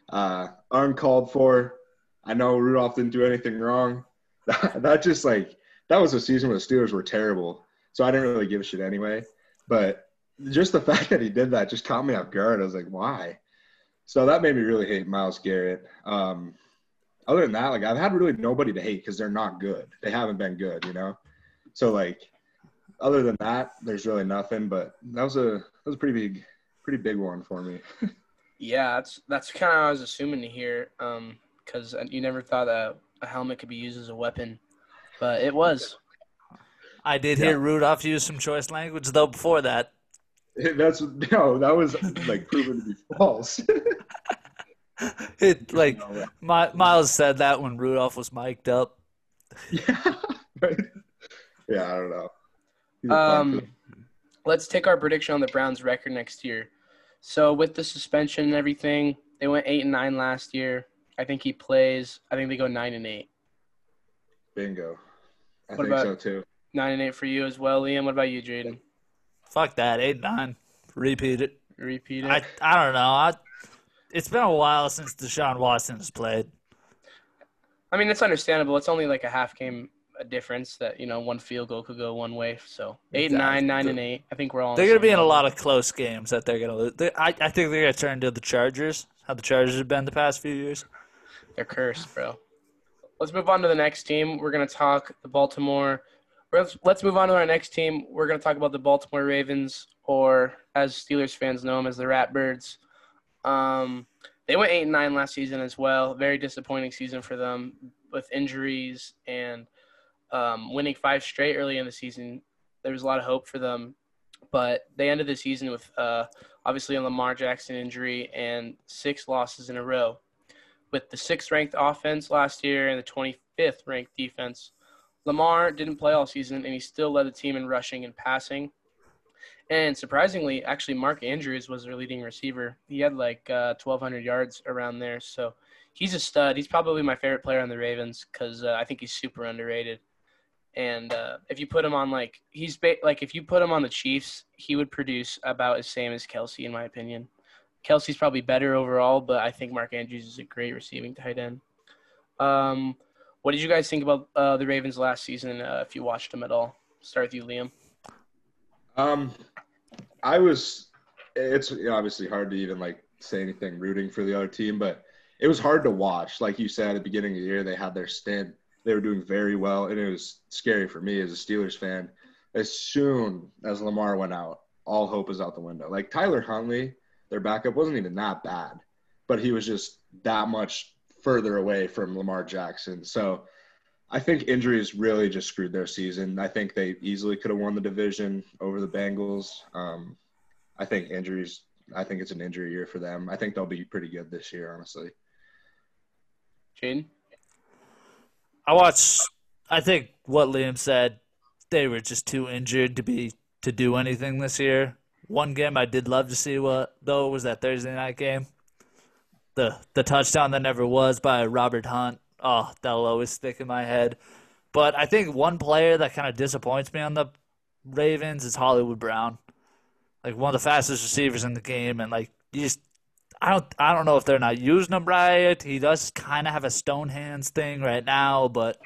Uh, uncalled for. I know Rudolph didn't do anything wrong. that just like that was a season where the Steelers were terrible. So I didn't really give a shit anyway. But just the fact that he did that just caught me off guard. I was like, why? So that made me really hate Myles Garrett. Um, other than that, like I've had really nobody to hate because they're not good. They haven't been good, you know. So like, other than that, there's really nothing. But that was a that was a pretty big, pretty big one for me.
yeah, that's that's kind of I was assuming to hear, because you never thought that a helmet could be used as a weapon, but it was.
I did yeah. hear Rudolph use some choice language though before that.
That's no, that was like proven to be false.
it like My, Myles said that when Rudolph was mic'd up.
Yeah, right. Yeah, I don't know.
Um, let's take our prediction on the Browns' record next year. So with the suspension and everything, they went eight and nine last year. I think he plays. I think they go nine and eight.
Bingo. I
What
think
about-
so too.
Nine and eight for you as well, Liam. What about you, Jaden?
Fuck that. Eight nine. Repeat it.
Repeat it.
I I don't know. I, it's been a while since Deshaun Watson has played.
I mean, it's understandable. It's only like a half game a difference that you know one field goal could go one way. So eight,
Exactly.
nine, nine, and eight. I think we're all.
They're going to
same
be in a lot of close games that they're going to lose. They, I, I think they're going to turn to the Chargers, how the Chargers have been the past few years.
They're cursed, bro. Let's move on to the next team. We're gonna talk the Baltimore. Let's let's move on to our next team. We're gonna talk about the Baltimore Ravens, or as Steelers fans know them as the Ratbirds. Um, they went eight and nine last season as well. Very disappointing season for them with injuries and um, winning five straight early in the season. There was a lot of hope for them, but they ended the season with uh, obviously a Lamar Jackson injury and six losses in a row with the sixth ranked offense last year and the 25th ranked defense. Lamar didn't play all season, and he still led the team in rushing and passing. And surprisingly, actually, Mark Andrews was their leading receiver. He had like uh, 1,200 yards around there. So he's a stud. He's probably my favorite player on the Ravens because uh, I think he's super underrated. And uh, if you put him on like he's ba- like if you put him on the Chiefs, he would produce about as same as Kelce in my opinion. Kelce's probably better overall, but I think Mark Andrews is a great receiving tight end. Um, what did you guys think about uh, the Ravens last season? Uh, if you watched them at all, start with you, Liam.
Um, I was. It's obviously hard to even like say anything rooting for the other team, but it was hard to watch. Like you said at the beginning of the year, they had their stint. They were doing very well, and it was scary for me as a Steelers fan. As soon as Lamar went out, all hope was out the window. Like Tyler Huntley, their backup wasn't even that bad, but he was just that much further away from Lamar Jackson. So I think injuries really just screwed their season. I think they easily could have won the division over the Bengals. Um, I think injuries. I think it's an injury year for them. I think they'll be pretty good this year, honestly.
Jaden.
I watched. I think what Liam said. They were just too injured to be to do anything this year. One game I did love to see what though was that Thursday night game. The the touchdown that never was by Robert Hunt. Oh, that'll always stick in my head. But I think one player that kind of disappoints me on the Ravens is Hollywood Brown. Like one of the fastest receivers in the game, and like you just I don't I don't know if they're not using him right. He does kind of have a stone hands thing right now, but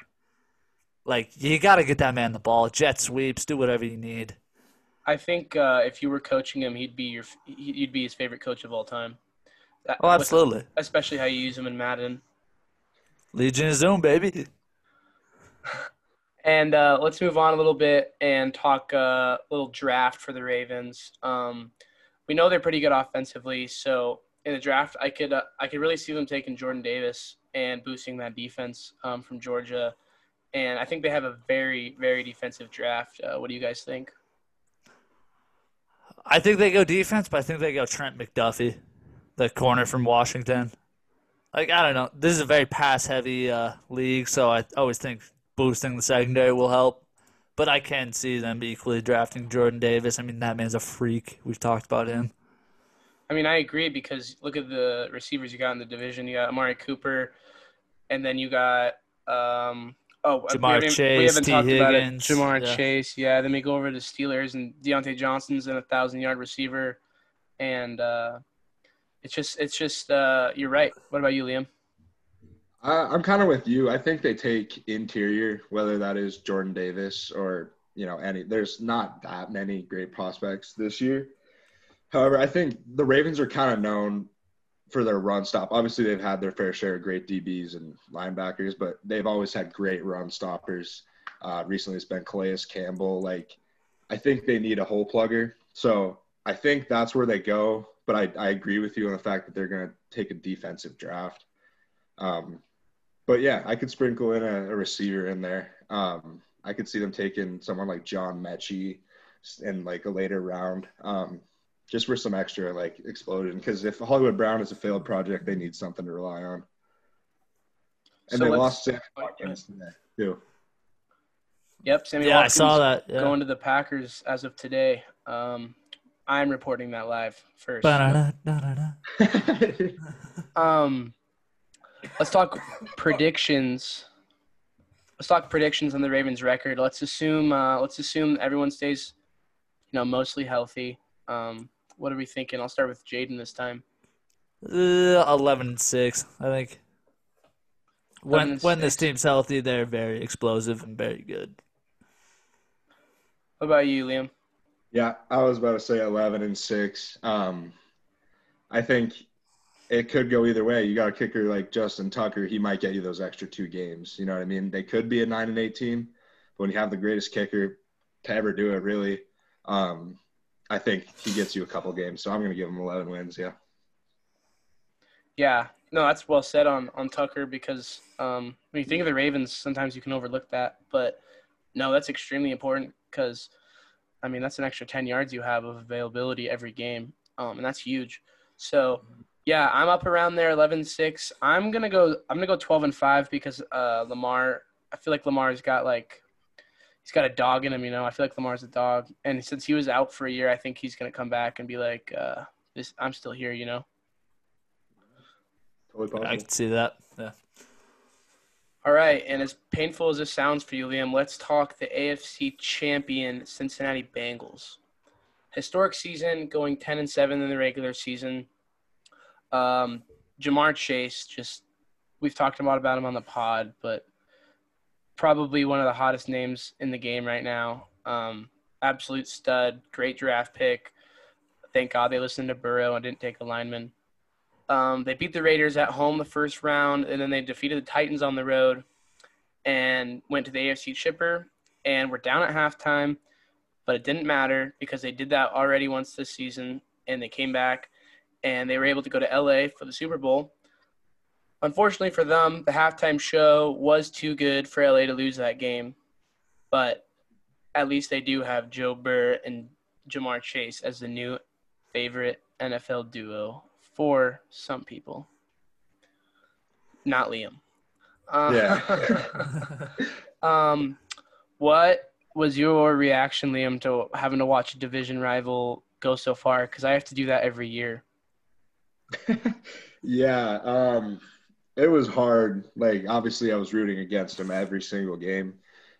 like you got to get that man the ball, jet sweeps, do whatever you need.
I think uh, if you were coaching him, he'd be your you'd be his favorite coach of all time. That-
Oh,
with-
absolutely.
especially how you use him in Madden.
Legion of Zoom, baby.
And uh, let's move on a little bit and talk uh, a little draft for the Ravens. Um, we know they're pretty good offensively, so in the draft, I could uh, I could really see them taking Jordan Davis and boosting that defense um, from Georgia. And I think they have a very very defensive draft. Uh, what do you guys think?
I think they go defense, but I think they go Trent McDuffie, the corner from Washington. Like I don't know, this is a very pass heavy uh, league, so I always think boosting the secondary will help. But I can see them equally drafting Jordan Davis. I mean, that man's a freak. We've talked about him.
I mean, I agree because look at the receivers you got in the division. You got Amari Cooper, and then you got um, oh we
Ja'Marr
haven't-
Chase,
We haven't
T.
talked about it.
Higgins,
Ja'Marr
yeah.
Chase, yeah. Then we go over to Steelers and Diontae Johnson's an a thousand yard receiver, and uh, it's just it's just uh, you're right. What about you, Liam?
I, I'm kind of with you. I think they take interior, whether that is Jordan Davis or you know any. There's not that many great prospects this year. However, I think the Ravens are kind of known for their run stop. Obviously, they've had their fair share of great DBs and linebackers, but they've always had great run stoppers. Uh, recently, it's been Calais Campbell. Like, I think they need a hole plugger. So I think that's where they go. But I, I agree with you on the fact that they're going to take a defensive draft. Um, but yeah, I could sprinkle in a, a receiver in there. Um, I could see them taking someone like John Metchie in like a later round, um, just for some extra like explosion. Because if Hollywood Brown is a failed project, they need something to rely on. And
So
they lost Sammy Watkins today too.
Yep, Sammy
yeah, I saw that. Yeah.
going to the Packers as of today. Um, I'm reporting that live first. Um, let's talk predictions. Let's talk predictions on the Ravens record. Let's assume uh, let's assume everyone stays, you know, mostly healthy. Um, what are we thinking? I'll start with Jaden this time.
Uh, Eleven and six, I think.
11
When
and
when this team's healthy, they're very explosive and very good.
What about you, Liam?
Yeah, I was about to say 11 and 6. Um, I think it could go either way. You got a kicker like Justin Tucker, he might get you those extra two games. You know what I mean? They could be a 9 and 18, but when you have the greatest kicker to ever do it, really, um, I think he gets you a couple games. So I'm going to give him 11 wins. Yeah.
Yeah, no, that's well said on on Tucker because um, when you think of the Ravens, sometimes you can overlook that, but no, that's extremely important because I mean that's an extra ten yards you have of availability every game, um, and that's huge. So yeah, I'm up around there, 11-6. I'm gonna go. I'm gonna go twelve and five because uh, Lamar. I feel like Lamar's got like he's got a dog in him. You know, I feel like Lamar's a dog, and since he was out for a year, I think he's gonna come back and be like, uh, "This, I'm still here." You know.
Totally possible.
I can see that. Yeah.
All right, and as painful as this sounds for you, Liam, let's talk the AFC champion Cincinnati Bengals. Historic season, going ten and seven in the regular season. Um, Ja'Marr Chase, just we've talked a lot about him on the pod, but probably one of the hottest names in the game right now. Um, absolute stud, great draft pick. Thank God they listened to Burrow and didn't take a lineman. Um, they beat the Raiders at home the first round, and then they defeated the Titans on the road and went to the AFC Chipper and were down at halftime, but it didn't matter because they did that already once this season, and they came back and they were able to go to LA for the Super Bowl. Unfortunately for them, the halftime show was too good for LA to lose that game, but at least they do have Joe Burr and Ja'Marr Chase as the new favorite NFL duo for some people. Not Liam. Uh,
Yeah.
um, what was your reaction, Liam, to having to watch a division rival go so far? Because I have to do that every year.
yeah, um, it was hard. Like, obviously, I was rooting against him every single game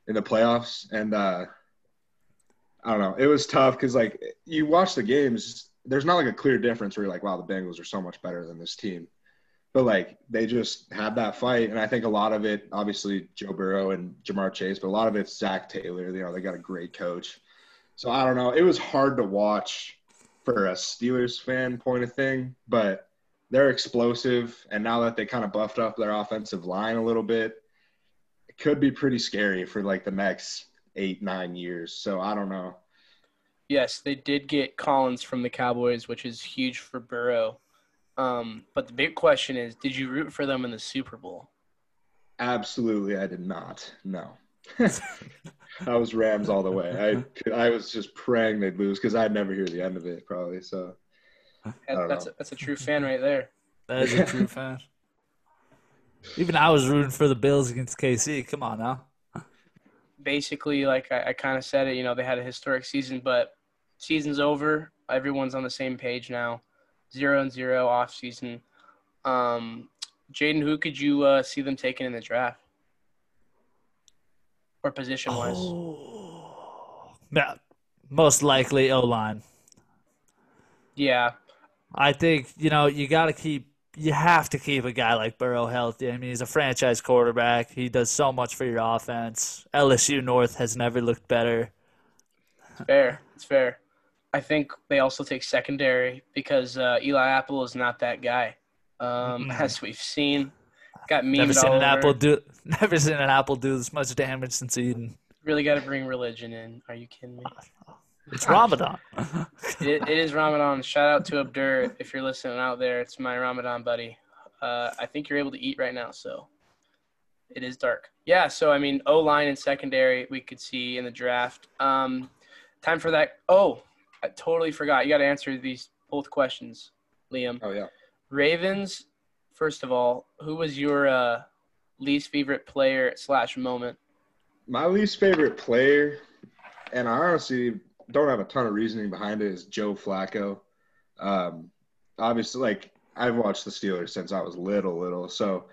in the playoffs, and uh, I don't know. It was tough because, like, you watch the games. There's not like a clear difference where you're like, "Wow, the Bengals are so much better than this team," but like they just had that fight, and I think a lot of it, obviously, Joe Burrow and Ja'Marr Chase, but a lot of it's Zac Taylor. You know, they got a great coach. So I don't know. It was hard to watch for a Steelers fan point of thing, but they're explosive, and now that they kind of buffed up their offensive line a little bit, it could be pretty scary for like the next eight nine years. So I don't know.
Yes, they did get Collins from the Cowboys, which is huge for Burrow. Um, but the big question is, did you root for them in the Super Bowl?
Absolutely, I did not. No. I was Rams all the way. I I was just praying they'd lose because I'd never hear the end of it probably. So
that's
know.
a, that's a true fan right there.
That is a true fan. Even I was rooting for the Bills against KC. Come on now.
basically, like I, I kind of said it, you know, they had a historic season, but season's over. Everyone's on the same page now. Zero and zero off season. Um, Jaden, who could you uh, see them taking in the draft? Or position wise?
Oh. Yeah, most likely O line.
Yeah.
I think you know you got to keep. You have to keep a guy like Burrow healthy. I mean, he's a franchise quarterback. He does so much for your offense. LSU North has never looked better.
It's fair. It's fair. I think they also take secondary because uh, Eli Apple is not that guy. Um, as we've seen, got memed
Never seen an
over.
apple do. Never seen an apple do this much damage since Eden.
Really got to bring religion in. Are you kidding me?
It's Ramadan.
it, it is Ramadan. Shout out to Abdur if you're listening out there. It's my Ramadan buddy. Uh, I think you're able to eat right now, so it is dark. Yeah, so I mean, O line and secondary we could see in the draft. Um, time for that. Oh, I totally forgot. You got to answer these both questions, Liam.
oh yeah.
Ravens. First of all, who was your uh, least favorite player slash moment?
My least favorite player, and I honestly don't have a ton of reasoning behind it, is Joe Flacco. Um, obviously, like I've watched the Steelers since I was little, little. So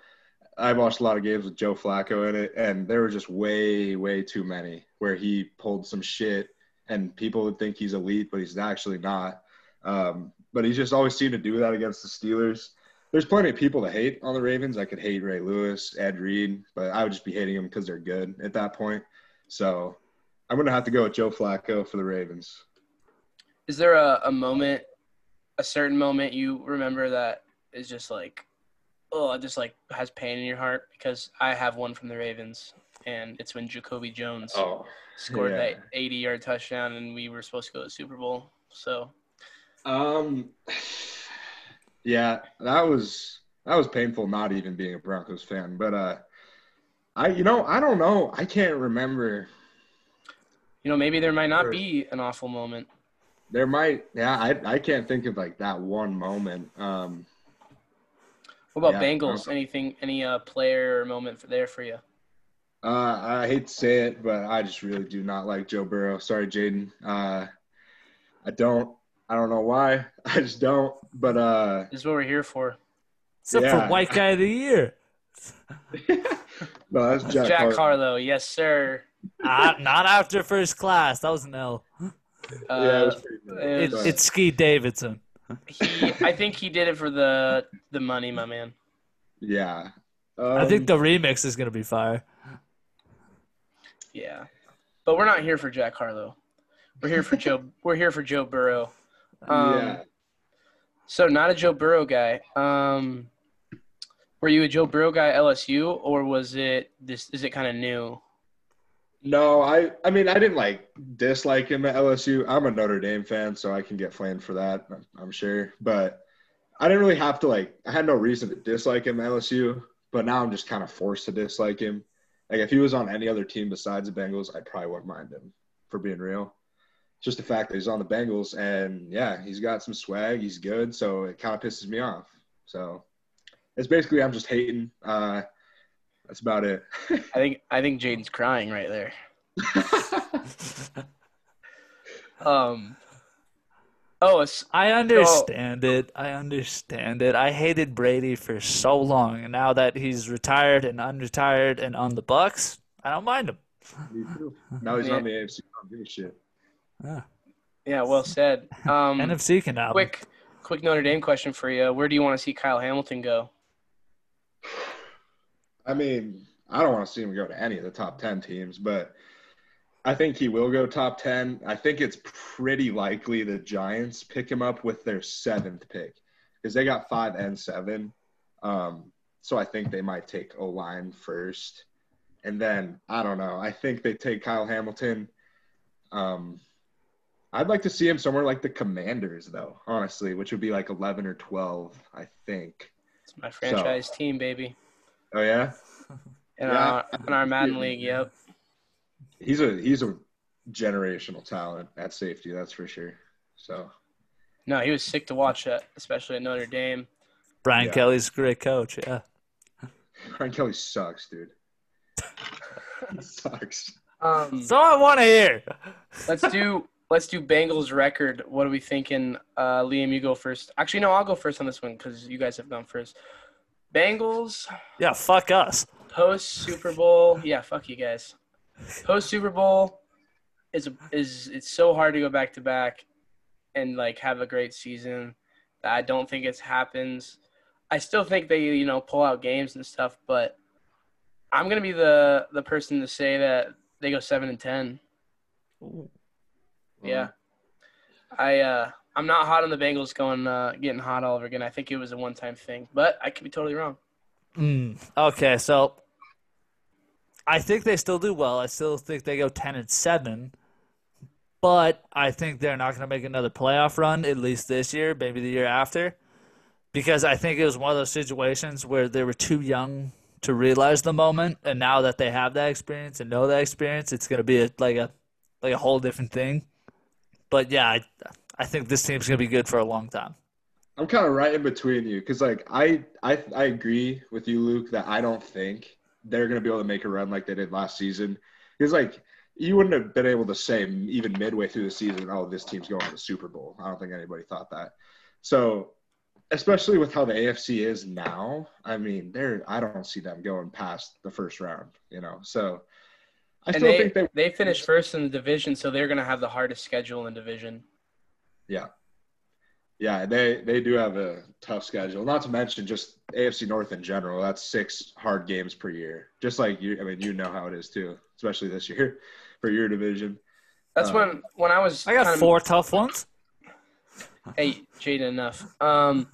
I watched a lot of games with Joe Flacco in it, and there were just way, way too many where he pulled some shit, and people would think he's elite, but he's actually not. Um, but he just always seemed to do that against the Steelers. There's plenty of people to hate on the Ravens. I could hate Ray Lewis, Ed Reed, but I would just be hating them because they're good at that point. So I'm gonna have to go with Joe Flacco for the Ravens.
Is there a, a moment, a certain moment you remember that is just like, oh, it just like has pain in your heart? Because I have one from the Ravens, and it's when Jacoby Jones
Oh,
scored
yeah.
that 80 yard touchdown, and we were supposed to go to the Super Bowl. So
Um, yeah, that was that was painful. Not even being a Broncos fan, but uh, I you know I don't know. I can't remember.
You know, maybe there might not be an awful moment.
There might, yeah, I I can't think of like that one moment. Um,
What about
Yeah,
Bengals? Anything, any uh, player or moment for there for you?
uh, I hate to say it, but I just really do not like Joe Burrow. Sorry, Jaden. Uh, I don't. I don't know why. I just don't. But uh,
This is what we're here for.
Except
Yeah.
for White Guy of the Year.
no, that's Jack,
Jack,
Har-
Harlow, yes sir.
Ah, not after first class. That was an L.
Uh,
yeah, it was
it
It,
was-
but-
it's Ski Davidson.
he, I think he did it for the the money, my man.
yeah.
I think
Um,
the remix is gonna be fire.
Yeah, but we're not here for Jack Harlow. We're here for Joe. We're here for Joe Burrow. Um,
yeah.
So not a Joe Burrow guy. Um, were you a Joe Burrow guy at LSU, or was it this? Is it kind of new?
No, I I mean I didn't like dislike him at LSU. I'm a Notre Dame fan, so I can get flamed for that, I'm sure. But I didn't really have to like I had no reason to dislike him at LSU, but now I'm just kind of forced to dislike him. Like if he was on any other team besides the Bengals, I probably wouldn't mind him for being real. Just the fact that he's on the Bengals and yeah, he's got some swag, he's good, so it kind of pisses me off. So it's basically I'm just hating. Uh, that's about it.
I think I think Jaden's crying right there. Um. Oh,
I understand it. I understand it. I hated Brady for so long, and now that he's retired and unretired and on the Bucks, I don't mind him.
Me too. Now he's
Yeah.
on the AFC. I don't give a shit.
Yeah.
yeah, well said. Um,
NFC can have him.
quick, quick Notre Dame question for you. Where do you want to see Kyle Hamilton go?
I mean, I don't want to see him go to any of the top 10 teams, but I think he will go top 10. I think it's pretty likely the Giants pick him up with their seventh pick because they got five and seven. Um, so I think they might take O line first. And then, I don't know. I think they take Kyle Hamilton. Um, I'd like to see him somewhere like the Commanders, though, honestly, which would be like 11 or 12, I think.
It's my franchise team, baby.
Oh, yeah?
In
Yeah.
our in our Madden league, yep.
he's a he's a generational talent at safety, that's for sure. So
No, he was sick to watch that, especially at Notre Dame.
Brian
Yeah.
Kelly's a great coach. Yeah.
Brian Kelly sucks, dude. he sucks.
Um,
So I want to hear.
let's do let's do Bengals record. What are we thinking? Uh, Liam, you go first. Actually, no, I'll go first on this one because you guys have gone first. Bengals
Yeah, fuck us.
post Super Bowl. Yeah, fuck you guys. Post Super Bowl is is it's so hard to go back to back and like have a great season. that I don't think it happens. I still think they you know pull out games and stuff, but I'm gonna be the the person to say that they go seven and ten. Yeah. I uh I'm not hot on the Bengals going uh getting hot all over again. I think it was a one time thing. But I could be totally wrong.
Mm, okay, so I think they still do well. I still think they go ten and seven, but I think they're not going to make another playoff run at least this year, maybe the year after, because I think it was one of those situations where they were too young to realize the moment, and now that they have that experience and know that experience, it's going to be a, like a like a whole different thing. But yeah, I, I think this team's going to be good for a long time.
I'm kind of right in between you because, like, I, I I agree with you, Luke, that I don't think they're gonna be able to make a run like they did last season. Because, like, you wouldn't have been able to say even midway through the season, "Oh, this team's going to the Super Bowl." I don't think anybody thought that. So, especially with how the AFC is now. I mean, they're I don't see them going past the first round. You know, so I
and
still
they,
think they
they finished first in the division, so they're gonna have the hardest schedule in division.
Yeah. Yeah, they they do have a tough schedule. Not to mention just AFC North in general. That's six hard games per year. Just like you, I mean, you know how it is too, especially this year for your division.
That's
Uh,
when when I was.
I got
kinda-
four tough ones.
Hey, Jaden, enough. Um,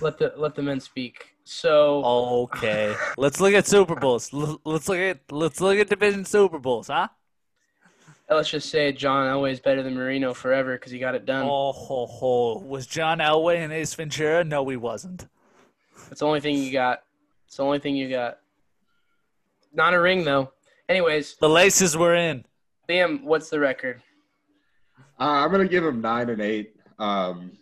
let the let the men speak. So
Okay, let's look at Super Bowls. L- Let's look at let's look at division Super Bowls, huh?
Let's just say John Elway is better than Marino forever because he got it done.
Oh ho ho! Was John Elway and Ace Ventura? No, he wasn't.
That's the only thing you got. It's the only thing you got. Not a ring though. Anyways,
The laces were in.
Liam, what's the record?
Uh, I'm gonna give them nine and eight, um,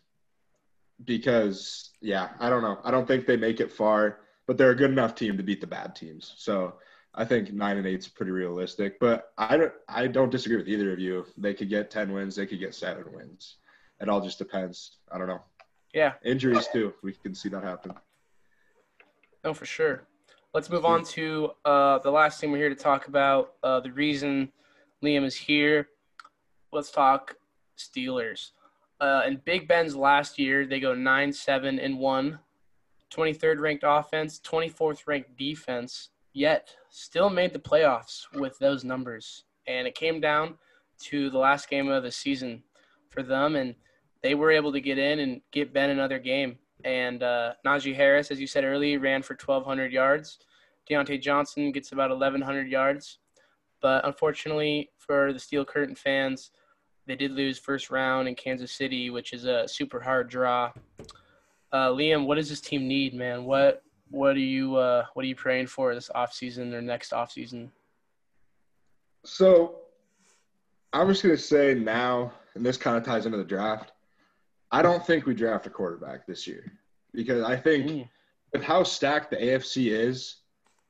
because yeah, I don't know. I don't think they make it far, but they're a good enough team to beat the bad teams. So I think nine and eight is pretty realistic. But I don't, I don't disagree with either of you. They could get ten wins. They could get seven wins. It all just depends. I don't know.
Yeah,
Injuries too. We can see that happen.
no, for sure. Let's move on to uh, the last thing we're here to talk about. Uh, the reason Liam is here. Let's talk Steelers. Uh, in Big Ben's last year, they go 9 7 and 1. 23rd ranked offense, 24th ranked defense, yet still made the playoffs with those numbers. And it came down to the last game of the season for them, and they were able to get in and get Ben another game. And uh, Najee Harris, as you said earlier, ran for 1,200 yards. Diontae Johnson gets about 1,100 yards. But unfortunately for the Steel Curtain fans, they did lose first round in Kansas City, which is a super hard draw. Uh, Liam, what does this team need, man? What what are you uh, what are you praying for this offseason or next offseason?
So I'm just gonna say now, and this kind of ties into the draft. I don't think we draft a quarterback this year because I think
Mm.
with how stacked the AFC is,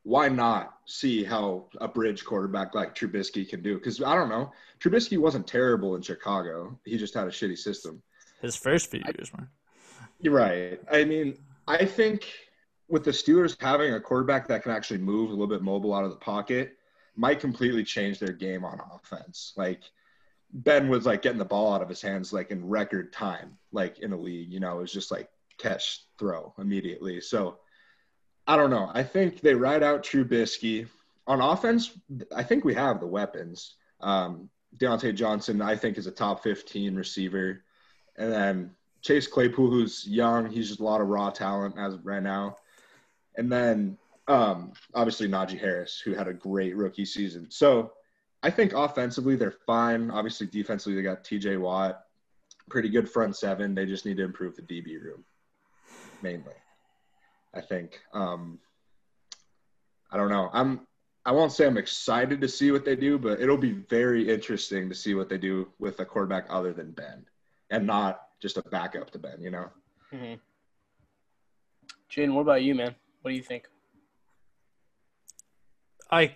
why not see how a bridge quarterback like Trubisky can do? Because I don't know, Trubisky wasn't terrible in Chicago. He just had a shitty system.
His first few years were.
You're right. I mean, I think with the Steelers having a quarterback that can actually move a little bit mobile out of the pocket might completely change their game on offense. Like Ben was like getting the ball out of his hands like in record time, like in the league. You know, it was just like catch, throw immediately. So I don't know. I think they ride out Trubisky on offense. I think we have the weapons. Um, Diontae Johnson, I think, is a top 15 receiver, and then Chase Claypool, who's young, he's just a lot of raw talent as right now, and then um, obviously Najee Harris, who had a great rookie season. So I think offensively they're fine. Obviously defensively they got T.J. Watt, pretty good front seven. They just need to improve the DB room mainly. I think. Um, I don't know. I'm. I won't say I'm excited to see what they do, but it'll be very interesting to see what they do with a quarterback other than Ben, and not just a backup to Ben. You know.
Mm-hmm. Jaden, what about you, man? What do you think?
I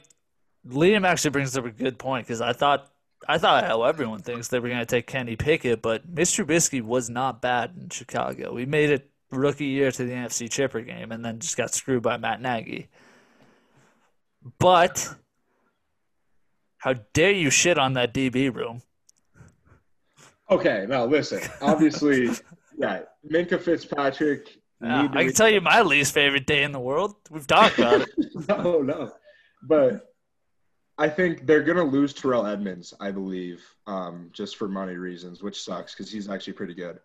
Liam actually brings up a good point because I thought I thought how everyone thinks they were going to take Kenny Pickett, but Mr. Trubisky was not bad in Chicago. We made it rookie year to the NFC Chipper game and then just got screwed by Matt Nagy. But how dare you shit on that DB room?
Okay, now listen. Obviously, yeah, Minkah Fitzpatrick.
Yeah, I can tell you my least favorite day in the world. We've talked about it.
no, no. But I think they're going to lose Terrell Edmunds, I believe, um, just for money reasons, which sucks because he's actually pretty good.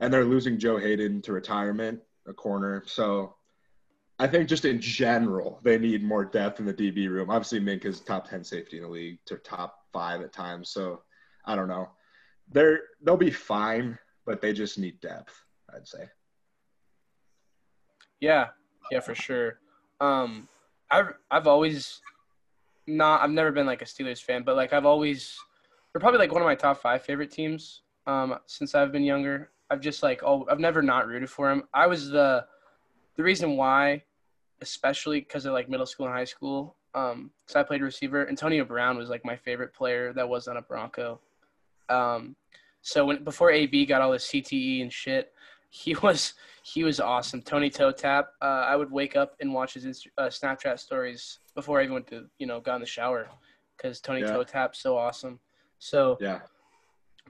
And they're losing Joe Haden to retirement, a corner. So I think just in general, they need more depth in the DB room. Obviously, Minkah's top 10 safety in the league to top five at times. So I don't know. They're, they'll be fine, but they just need depth, I'd say.
Yeah, yeah, for sure. Um, I've I've always not I've never been like a Steelers fan, but like I've always they're probably like one of my top five favorite teams. Um, since I've been younger, I've just like oh I've never not rooted for them. I was the the reason why, especially because of like middle school and high school. Um, because I played receiver. Antonio Brown was like my favorite player that wasn't a Bronco. Um, so when before AB got all this CTE and shit, he was he was awesome. Tony Toe Tap. Uh, I would wake up and watch his Inst- uh, Snapchat stories before I even went to you know got in the shower because Tony
Yeah.
Toe Tap's so awesome. So,
Yeah.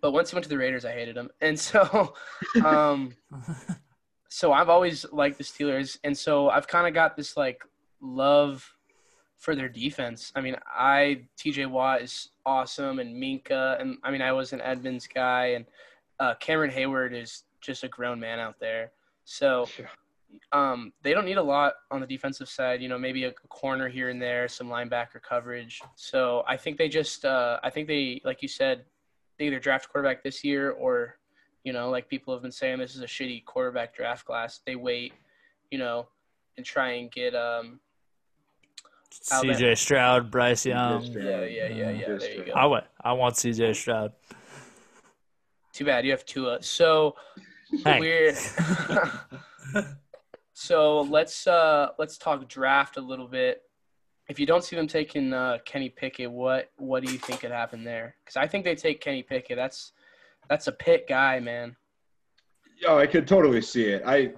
but once he went to the Raiders, I hated him, and so, um, so I've always liked the Steelers, and so I've kind of got this like love for their defense. I mean, I TJ Watt is awesome, and Minkah, and I mean, I was an Edmunds guy, and uh, Cameron Heyward is just a grown man out there. So um, they don't need a lot on the defensive side. You know, maybe a corner here and there, some linebacker coverage. So I think they just, uh, I think they, like you said, they either draft quarterback this year or, you know, like people have been saying, this is a shitty quarterback draft class. They wait, you know, and try and get, um,
CJ Stroud, Bryce Young.
Stroud.
yeah, yeah, yeah, yeah. There you go.
I want, I want CJ Stroud.
Too bad you have Tua. So
Hey.
we're so let's uh let's talk draft a little bit. If you don't see them taking uh, Kenny Pickett, what what do you think could happen there? Because I think they take Kenny Pickett. That's that's a Pitt guy, man.
Oh, I could totally see it. I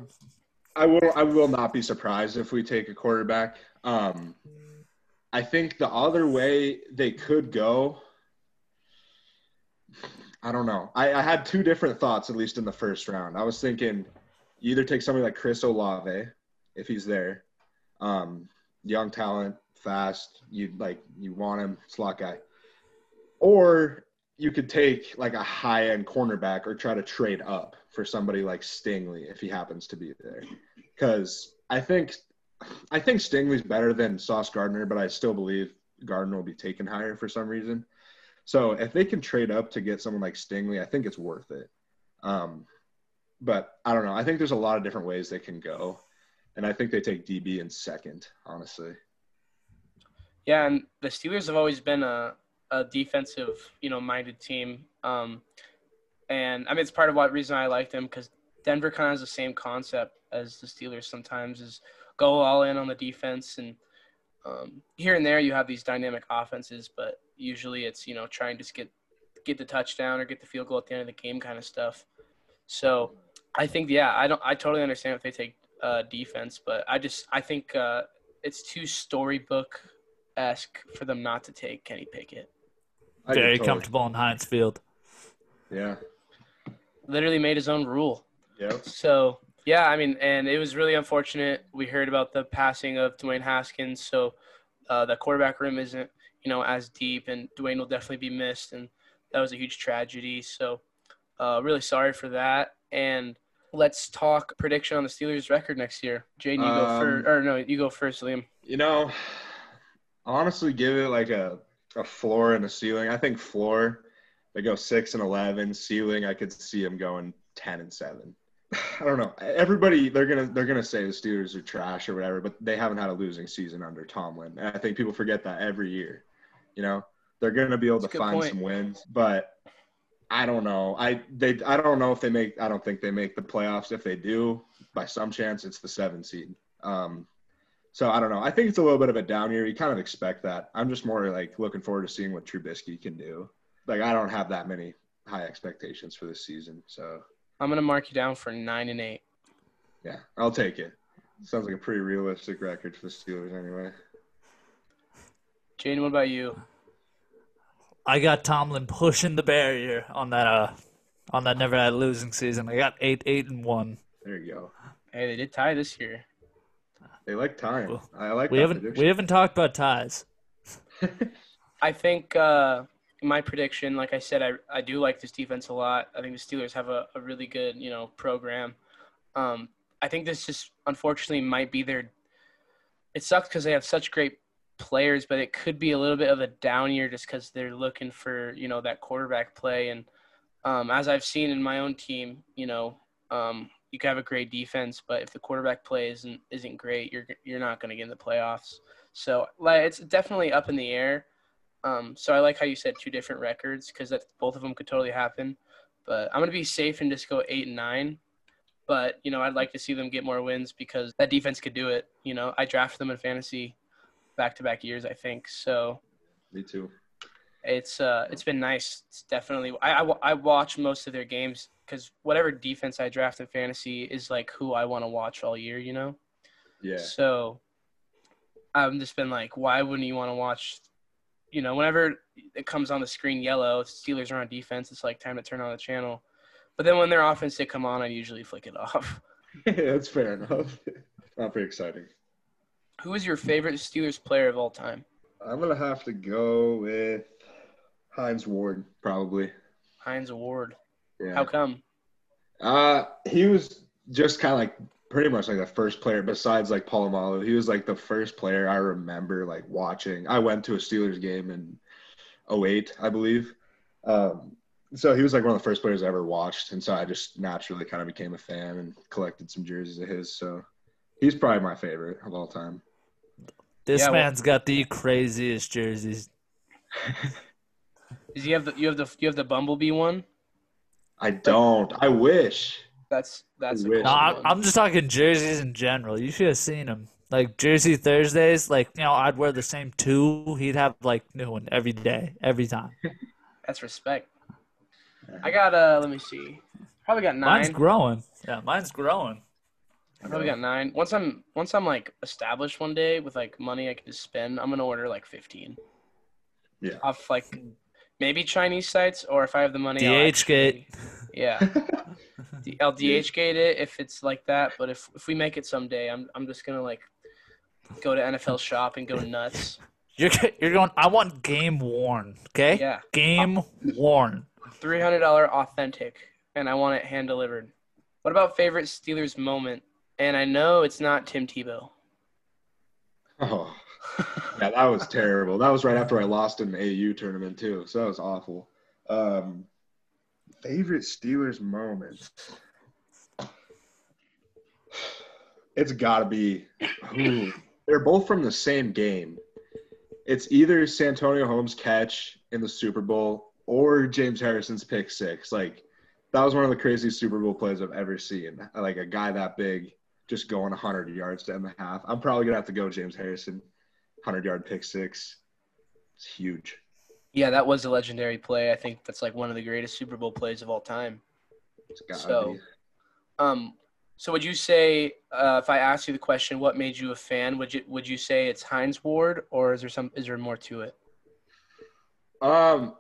I will I will not be surprised if we take a quarterback. Um I think the other way they could go I don't know. I, I had two different thoughts, at least in the first round. I was thinking you either take somebody like Chris Olave, if he's there, um, young talent, fast, you like you want him, slot guy, or you could take like a high end cornerback or try to trade up for somebody like Stingley if he happens to be there, because I think I think Stingley's better than Sauce Gardner, but I still believe Gardner will be taken higher for some reason. So if they can trade up to get someone like Stingley, I think it's worth it. Um, but I don't know. I think there's a lot of different ways they can go, and I think they take DB in second, honestly.
Yeah, and the Steelers have always been a, a defensive, you know, minded team. Um, and I mean, it's part of what reason I like them because Denver kind of has the same concept as the Steelers sometimes is go all in on the defense and um, here and there you have these dynamic offenses, but usually it's you know trying to get get the touchdown or get the field goal at the end of the game kind of stuff. So I think yeah, I don't I totally understand if they take uh, defense, but I just I think uh, it's too storybook esque for them not to take Kenny Pickett.
I
Very
totally-
comfortable in Heinz Field.
Yeah.
Literally made his own rule.
Yep.
So yeah, I mean, and it was really unfortunate. We heard about the passing of Dwayne Haskins, so uh, the quarterback room isn't you know as deep, and Dwayne will definitely be missed, and that was a huge tragedy. So uh, really sorry for that. And let's talk prediction on the Steelers' record next year. Jaden, you go
Um,
first, or no, you go first, Liam.
You know, honestly, give it like a, a floor and a ceiling. I think floor, they go six and eleven. Ceiling, I could see them going ten and seven. I don't know. Everybody, they're gonna they're gonna say the Steelers are trash or whatever, but they haven't had a losing season under Tomlin, and I think people forget that every year. You know, they're gonna be able
That's
to find
point.
some wins, but I don't know. I they I don't know if they make. I don't think they make the playoffs. If they do, by some chance, it's the seven seed. Um, so I don't know. I think it's a little bit of a down year. You kind of expect that. I'm just more like looking forward to seeing what Trubisky can do. Like I don't have that many high expectations for this season. So
I'm gonna mark you down for nine and eight.
yeah, I'll take it. Sounds like a pretty realistic record for the Steelers anyway.
Jaden, what about you?
I got Tomlin pushing the barrier on that uh on that never had a losing season. I got eight eight and one.
There you go.
Hey, they did tie this year.
They like time. I like
We haven't
prediction.
we haven't talked about ties.
I think uh, my prediction, like I said, I, I do like this defense a lot. I think the Steelers have a, a really good, you know, program. Um, I think this just unfortunately might be their. It sucks because they have such great players, but it could be a little bit of a down year just because they're looking for you know that quarterback play. And um, as I've seen in my own team, you know, um, you can have a great defense, but if the quarterback play isn't isn't great, you're you're not going to get in the playoffs. So like it's definitely up in the air. Um, so I like how you said two different records because that both of them could totally happen. But I'm gonna be safe and just go eight and nine. But you know I'd like to see them get more wins because that defense could do it. You know I drafted them in fantasy back to back years I think. So
Me too.
it's uh it's been nice. It's definitely I I, I watch most of their games because whatever defense I draft in fantasy is like who I want to watch all year. You know.
Yeah.
So I've just been like, why wouldn't you want to watch? You know, whenever it comes on the screen yellow, Steelers are on defense. It's like time to turn on the channel. But then when their offense they come on, I usually flick it off.
yeah, That's fair enough. Not very exciting.
Who is your favorite Steelers player of all time?
I'm gonna have to go with Hines Ward, probably.
Hines Ward.
Yeah.
How come?
Uh, he was just kind of like pretty much like the first player besides like Polamalu. He was like the first player I remember like watching. I went to a Steelers game in 08, I believe. Um, so he was like one of the first players I ever watched, and so I just naturally kind of became a fan and collected some jerseys of his. So he's probably my favorite of all time.
This
Yeah, well-
man's got the craziest jerseys.
Is you have the you have the you have the Bumblebee one?
I don't. I wish.
That's that's a
Wish.
cool
No, I'm,
one.
I'm just talking jerseys in general. You should have seen him. Like Jersey Thursdays, like you know, I'd wear the same two. He'd have like new one every day, every time.
That's respect. I got uh let me see. Probably got nine.
Mine's
nine.
growing. Yeah, mine's growing.
I probably got nine. Once I'm once I'm like established one day with like money I can just spend, I'm gonna order like fifteen.
Yeah.
Off like maybe Chinese sites or if I have the money. I'll DHgate. Yeah. D- I'll DHgate it if it's like that. But if if we make it someday, I'm I'm just gonna like go to NFL shop and go nuts.
You're you're going. I want game worn. Okay.
Yeah.
Game worn.
Three hundred dollar authentic, and I want it hand delivered. What about favorite Steelers moment? And I know it's not Tim Tebow.
Oh, yeah, that was terrible. That was right after I lost in the AU tournament too, so that was awful. Um, favorite Steelers moment? It's got to be. ooh, they're both from the same game. It's either Santonio Holmes' catch in the Super Bowl or James Harrison's pick six. Like that was one of the craziest Super Bowl plays I've ever seen. Like a guy that big just going 100 yards to end the half. I'm probably gonna have to go James Harrison, 100 yard pick six. It's huge.
Yeah, that was a legendary play. I think that's like one of the greatest Super Bowl plays of all time.
It's
So-
be.
Um, so would you say uh, if I asked you the question, what made you a fan? Would you would you say it's Hines Ward, or is there some is there more to it?
Um,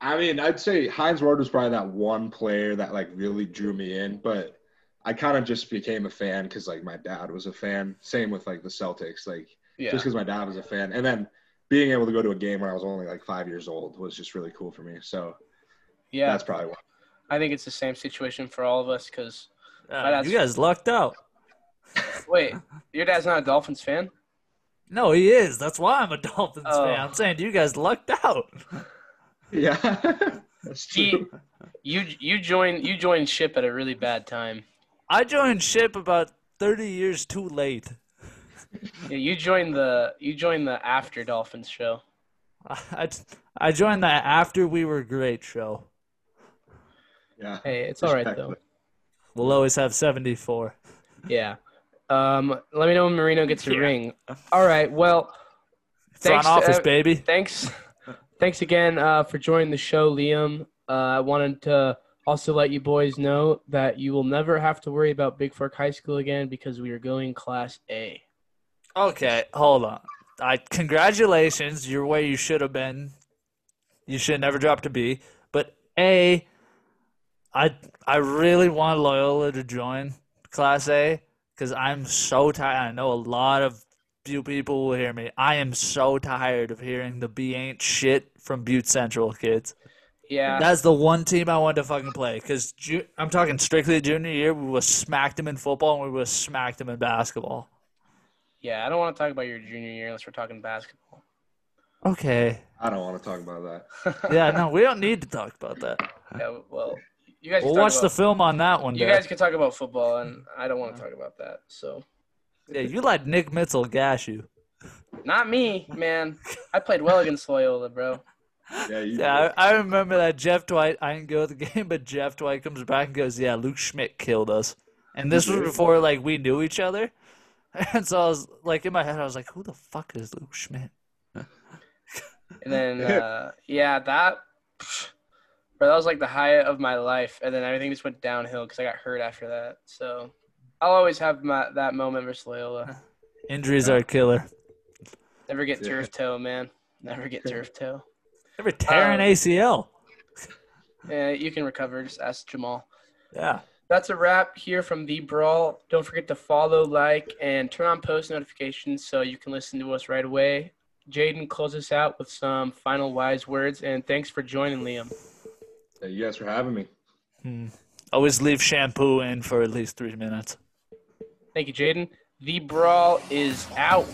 I mean, I'd say Hines Ward was probably that one player that like really drew me in, but I kind of just became a fan because like my dad was a fan. Same with like the Celtics, like
Yeah,
just because my dad was a fan, and then being able to go to a game when I was only like five years old was just really cool for me. So
yeah.
that's probably why.
I think it's the same situation for all of us. Because
Yeah,
that's-
you guys lucked out.
wait, your dad's not a Dolphins fan?
No, he is. That's why I'm a Dolphins
Oh.
fan. I'm saying you guys lucked out.
Yeah, that's
He, you you joined you joined ship at a really bad time.
I joined ship about 30 years too late.
Yeah, you joined the you joined the after Dolphins show.
I, I joined that after we were great show.
Yeah,
Hey, it's all right though.
We'll always have 74.
Yeah. Um, let me know when Marino gets a
Yeah.
ring. All right. Well,
Front
Thanks to
office,
ev-
baby.
thanks, thanks again uh, for joining the show, Liam. Uh, I wanted to also let you boys know that you will never have to worry about Big Fork High School again because we are going Class A.
Okay, hold on. I congratulations, you're where you should have been. You should have never dropped B. But A, I I really want Loyola to join Class A because I'm so tired. I know a lot of few people will hear me. I am so tired of hearing the B ain't shit from Butte Central kids.
Yeah.
That's the one team I wanted to fucking play because ju- I'm talking strictly junior year. We was smacked them in football and we was smacked them in basketball.
yeah. I don't want to talk about your junior year unless we're talking basketball.
Okay.
I don't want to talk about that.
Yeah, no, we don't need to talk about that.
Yeah. Well, you guys.
We'll
can talk
watch the film on that one
You
day.
guys can talk about football, and I don't want to talk about that. So,
Yeah, you let Nick Mitzel gash you.
not me, man. I played well against Loyola, bro.
Yeah, you
Yeah, I, I remember that Jeff Dwight. I didn't go to the game, but Jeff Dwight comes back and goes, "Yeah, Luke Schmidt killed us." And this was before like we knew each other, and so I was like in my head, I was like, "Who the fuck is Luke Schmidt?"
And then, uh, yeah, that, But that was like the high of my life, and then everything just went downhill because I got hurt after that. So I'll always have my, that moment versus Loyola.
Injuries are a killer.
Never get turf toe, man. Never get turf toe.
Ever tear an
Um,
ACL?
Yeah, you can recover. Just ask Jamal.
Yeah.
That's a wrap here from The Brawl. Don't forget to follow, like, and turn on post notifications so you can listen to us right away. Jaden, close us out with some final wise words, and thanks for joining, Liam.
Thank you guys for having me.
Hmm. Always leave shampoo in for at least three minutes.
Thank you, Jaden. The Brawl is out.